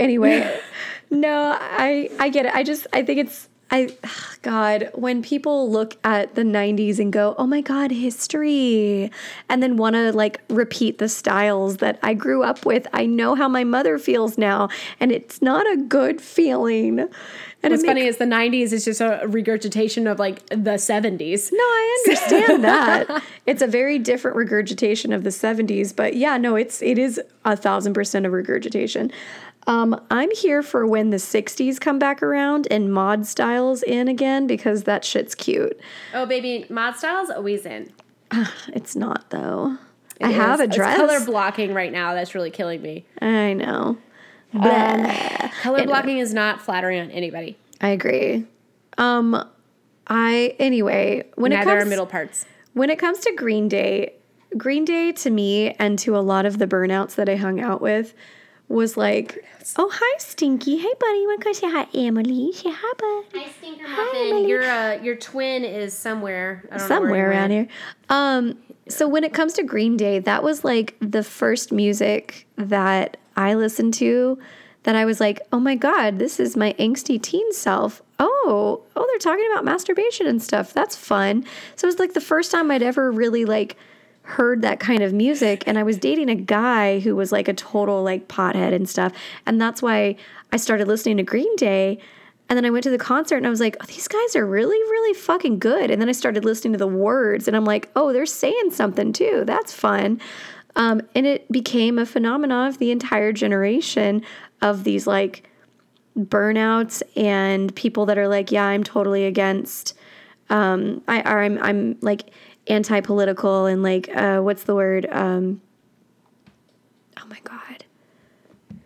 S1: Anyway, *laughs* no, I I get it. I just I think it's I *sighs* God when people look at the '90s and go, "Oh my God, history," and then want to like repeat the styles that I grew up with. I know how my mother feels now, and it's not a good feeling. And
S3: What's funny is the 90s is just a regurgitation of like the 70s.
S1: No, I understand that. *laughs* It's a very different regurgitation of the 70s, but yeah, no, it's it is a thousand percent of regurgitation. Um, I'm here for when the 60s come back around and mod styles in again because that shit's cute.
S3: Oh, baby, mod style's always in. *sighs*
S1: It's not though. I
S3: It
S1: have a dress.
S3: It's color blocking right now. That's really killing me.
S1: I know.
S3: But color blocking is not flattering on anybody.
S1: I agree. Um, I anyway when it comes
S3: are middle parts.
S1: When it comes to Green Day, Green Day to me and to a lot of the burnouts that I hung out with was like, oh hi Stinky, hey buddy, you want to go say hi Emily? Say hi bud.
S3: Hi, Stinker
S1: Emily.
S3: Your uh, your twin is somewhere. I don't
S1: Somewhere
S3: he
S1: around here. Um, so when it comes to Green Day, that was like the first music that I listened to that I was like, oh my god, this is my angsty teen self. Oh, oh, they're talking about masturbation and stuff. That's fun. So it was like the first time I'd ever really like heard that kind of music and I was dating a guy who was like a total like pothead and stuff. And that's why I started listening to Green Day. And then I went to the concert and I was like, oh, these guys are really, really fucking good. And then I started listening to the words and I'm like, oh, they're saying something too. That's fun. Um, and it became a phenomenon of the entire generation of these like burnouts and people that are like, yeah, I'm totally against um I or I'm I'm like anti-political and like uh what's the word? Um Oh my god.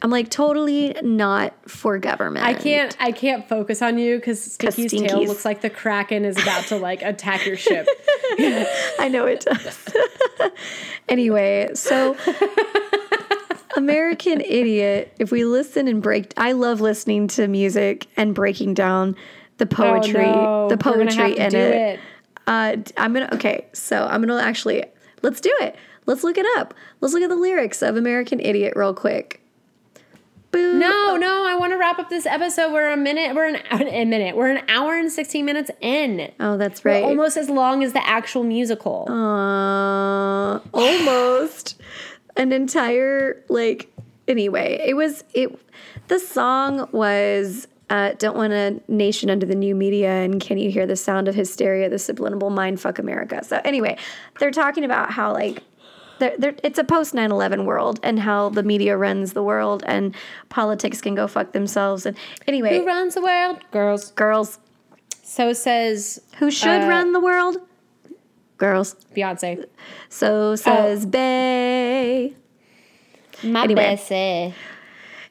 S1: I'm like totally not for government.
S3: I can't I can't focus on you because Stinky's tail looks like the Kraken is about to like attack your ship. *laughs*
S1: I know it does. *laughs* anyway, so American Idiot, if we listen and break I love listening to music and breaking down the poetry,
S3: oh, no.
S1: the poetry in it.
S3: it.
S1: Uh I'm to okay, so I'm to actually let's do it. Let's look it up. Let's look at the lyrics of American Idiot real quick. Boom.
S3: No, no, I want to wrap up this episode. We're a minute, we're an *laughs* a minute, we're an hour and 16 minutes in.
S1: Oh, that's
S3: We're
S1: right.
S3: almost as long as the actual musical.
S1: Uh, almost an entire like anyway it was it the song was uh, don't want a nation under the new media and can you hear the sound of hysteria the subliminal mind fuck america so anyway they're talking about how like they're, they're, it's a post 9-11 world and how the media runs the world and politics can go fuck themselves and anyway
S3: Who runs the world? Girls.
S1: girls
S3: So says
S1: who should
S3: Uh,
S1: run the world girls
S3: Beyonce.
S1: so says Bay.
S3: My
S1: Anyway.
S3: Bessie.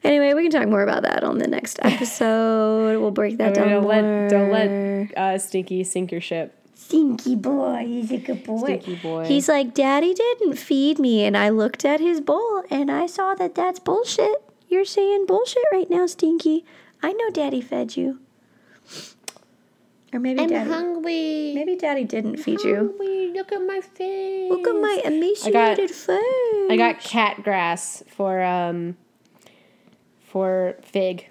S1: Anyway, we can talk more about that on the next *laughs* episode. we'll break that down
S3: Don't
S1: more.
S3: let, don't let uh, Stinky sink your ship.
S1: Stinky boy, he's a good boy.
S3: Stinky boy.
S1: He's like, Daddy didn't feed me, and I looked at his bowl and I saw that that's bullshit. You're saying bullshit right now, Stinky. I know Daddy fed you. Or maybe Daddy.
S3: hungry.
S1: Maybe Daddy didn't feed you.
S3: Hungry. Look at my face.
S1: Look at my emaciated face.
S3: I got cat grass for um for Fig.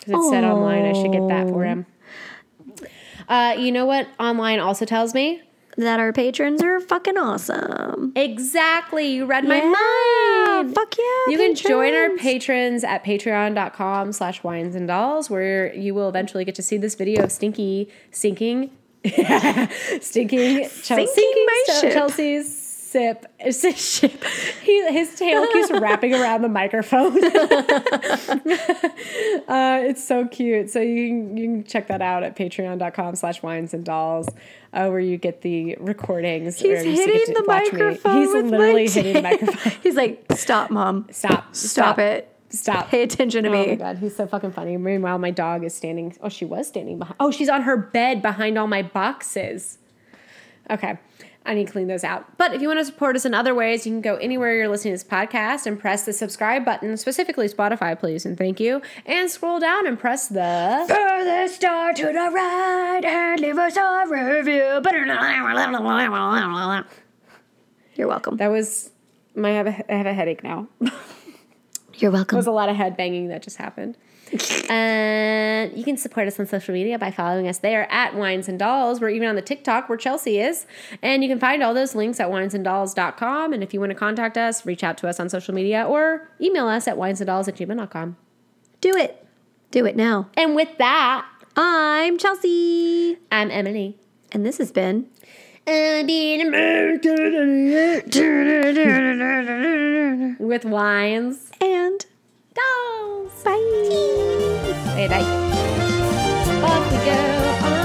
S3: Because it said online I should get that for him. Uh, you know what online also tells me?
S1: that our patrons are fucking awesome.
S3: Exactly. You read my
S1: Yeah,
S3: mind.
S1: Fuck yeah.
S3: You can join our
S1: patrons.
S3: at patreon.com slash wines and dolls where you will eventually get to see this video of Stinky sinking *laughs* stinking
S1: Sinking my
S3: Chel-
S1: ship.
S3: Chelsea's sip ship he, his tail keeps *laughs* wrapping around the microphone *laughs* uh, it's so cute so you can, you can check that out at patreon.com slash wines and dolls uh, where you get the recordings
S1: He's hitting the
S3: watch me.
S1: microphone.
S3: he's literally hitting the microphone *laughs*
S1: He's like, stop, mom.
S3: stop
S1: Stop it.
S3: stop
S1: Pay attention to
S3: Oh
S1: me.
S3: Oh my god, he's so fucking funny. Meanwhile, my dog is standing. Oh, she was standing behind. Oh, she's on her bed behind all my boxes. Okay, I need to clean those out. But if you want to support us in other ways, you can go anywhere you're listening to this podcast and press the subscribe button, specifically Spotify, please, and thank you. And scroll down and press the.
S1: Further star to the right and leave us a review. You're welcome.
S3: That was. My, I have a, I have a headache now. *laughs*
S1: You're welcome.
S3: was a lot of head banging that just happened. *laughs* And you can support us on social media by following us there at Wines and Dolls. We're even on the TikTok where Chelsea is. And you can find all those links at winesanddolls.com. And if you want to contact us, reach out to us on social media or email us at winesanddolls at gmail.com.
S1: Do it. Do it now.
S3: And with that,
S1: I'm Chelsea.
S3: I'm Emily.
S1: And this has been.
S3: Being American *laughs* with wines.
S1: And
S3: Dolls.
S1: bye.
S3: Wait, I. Off we go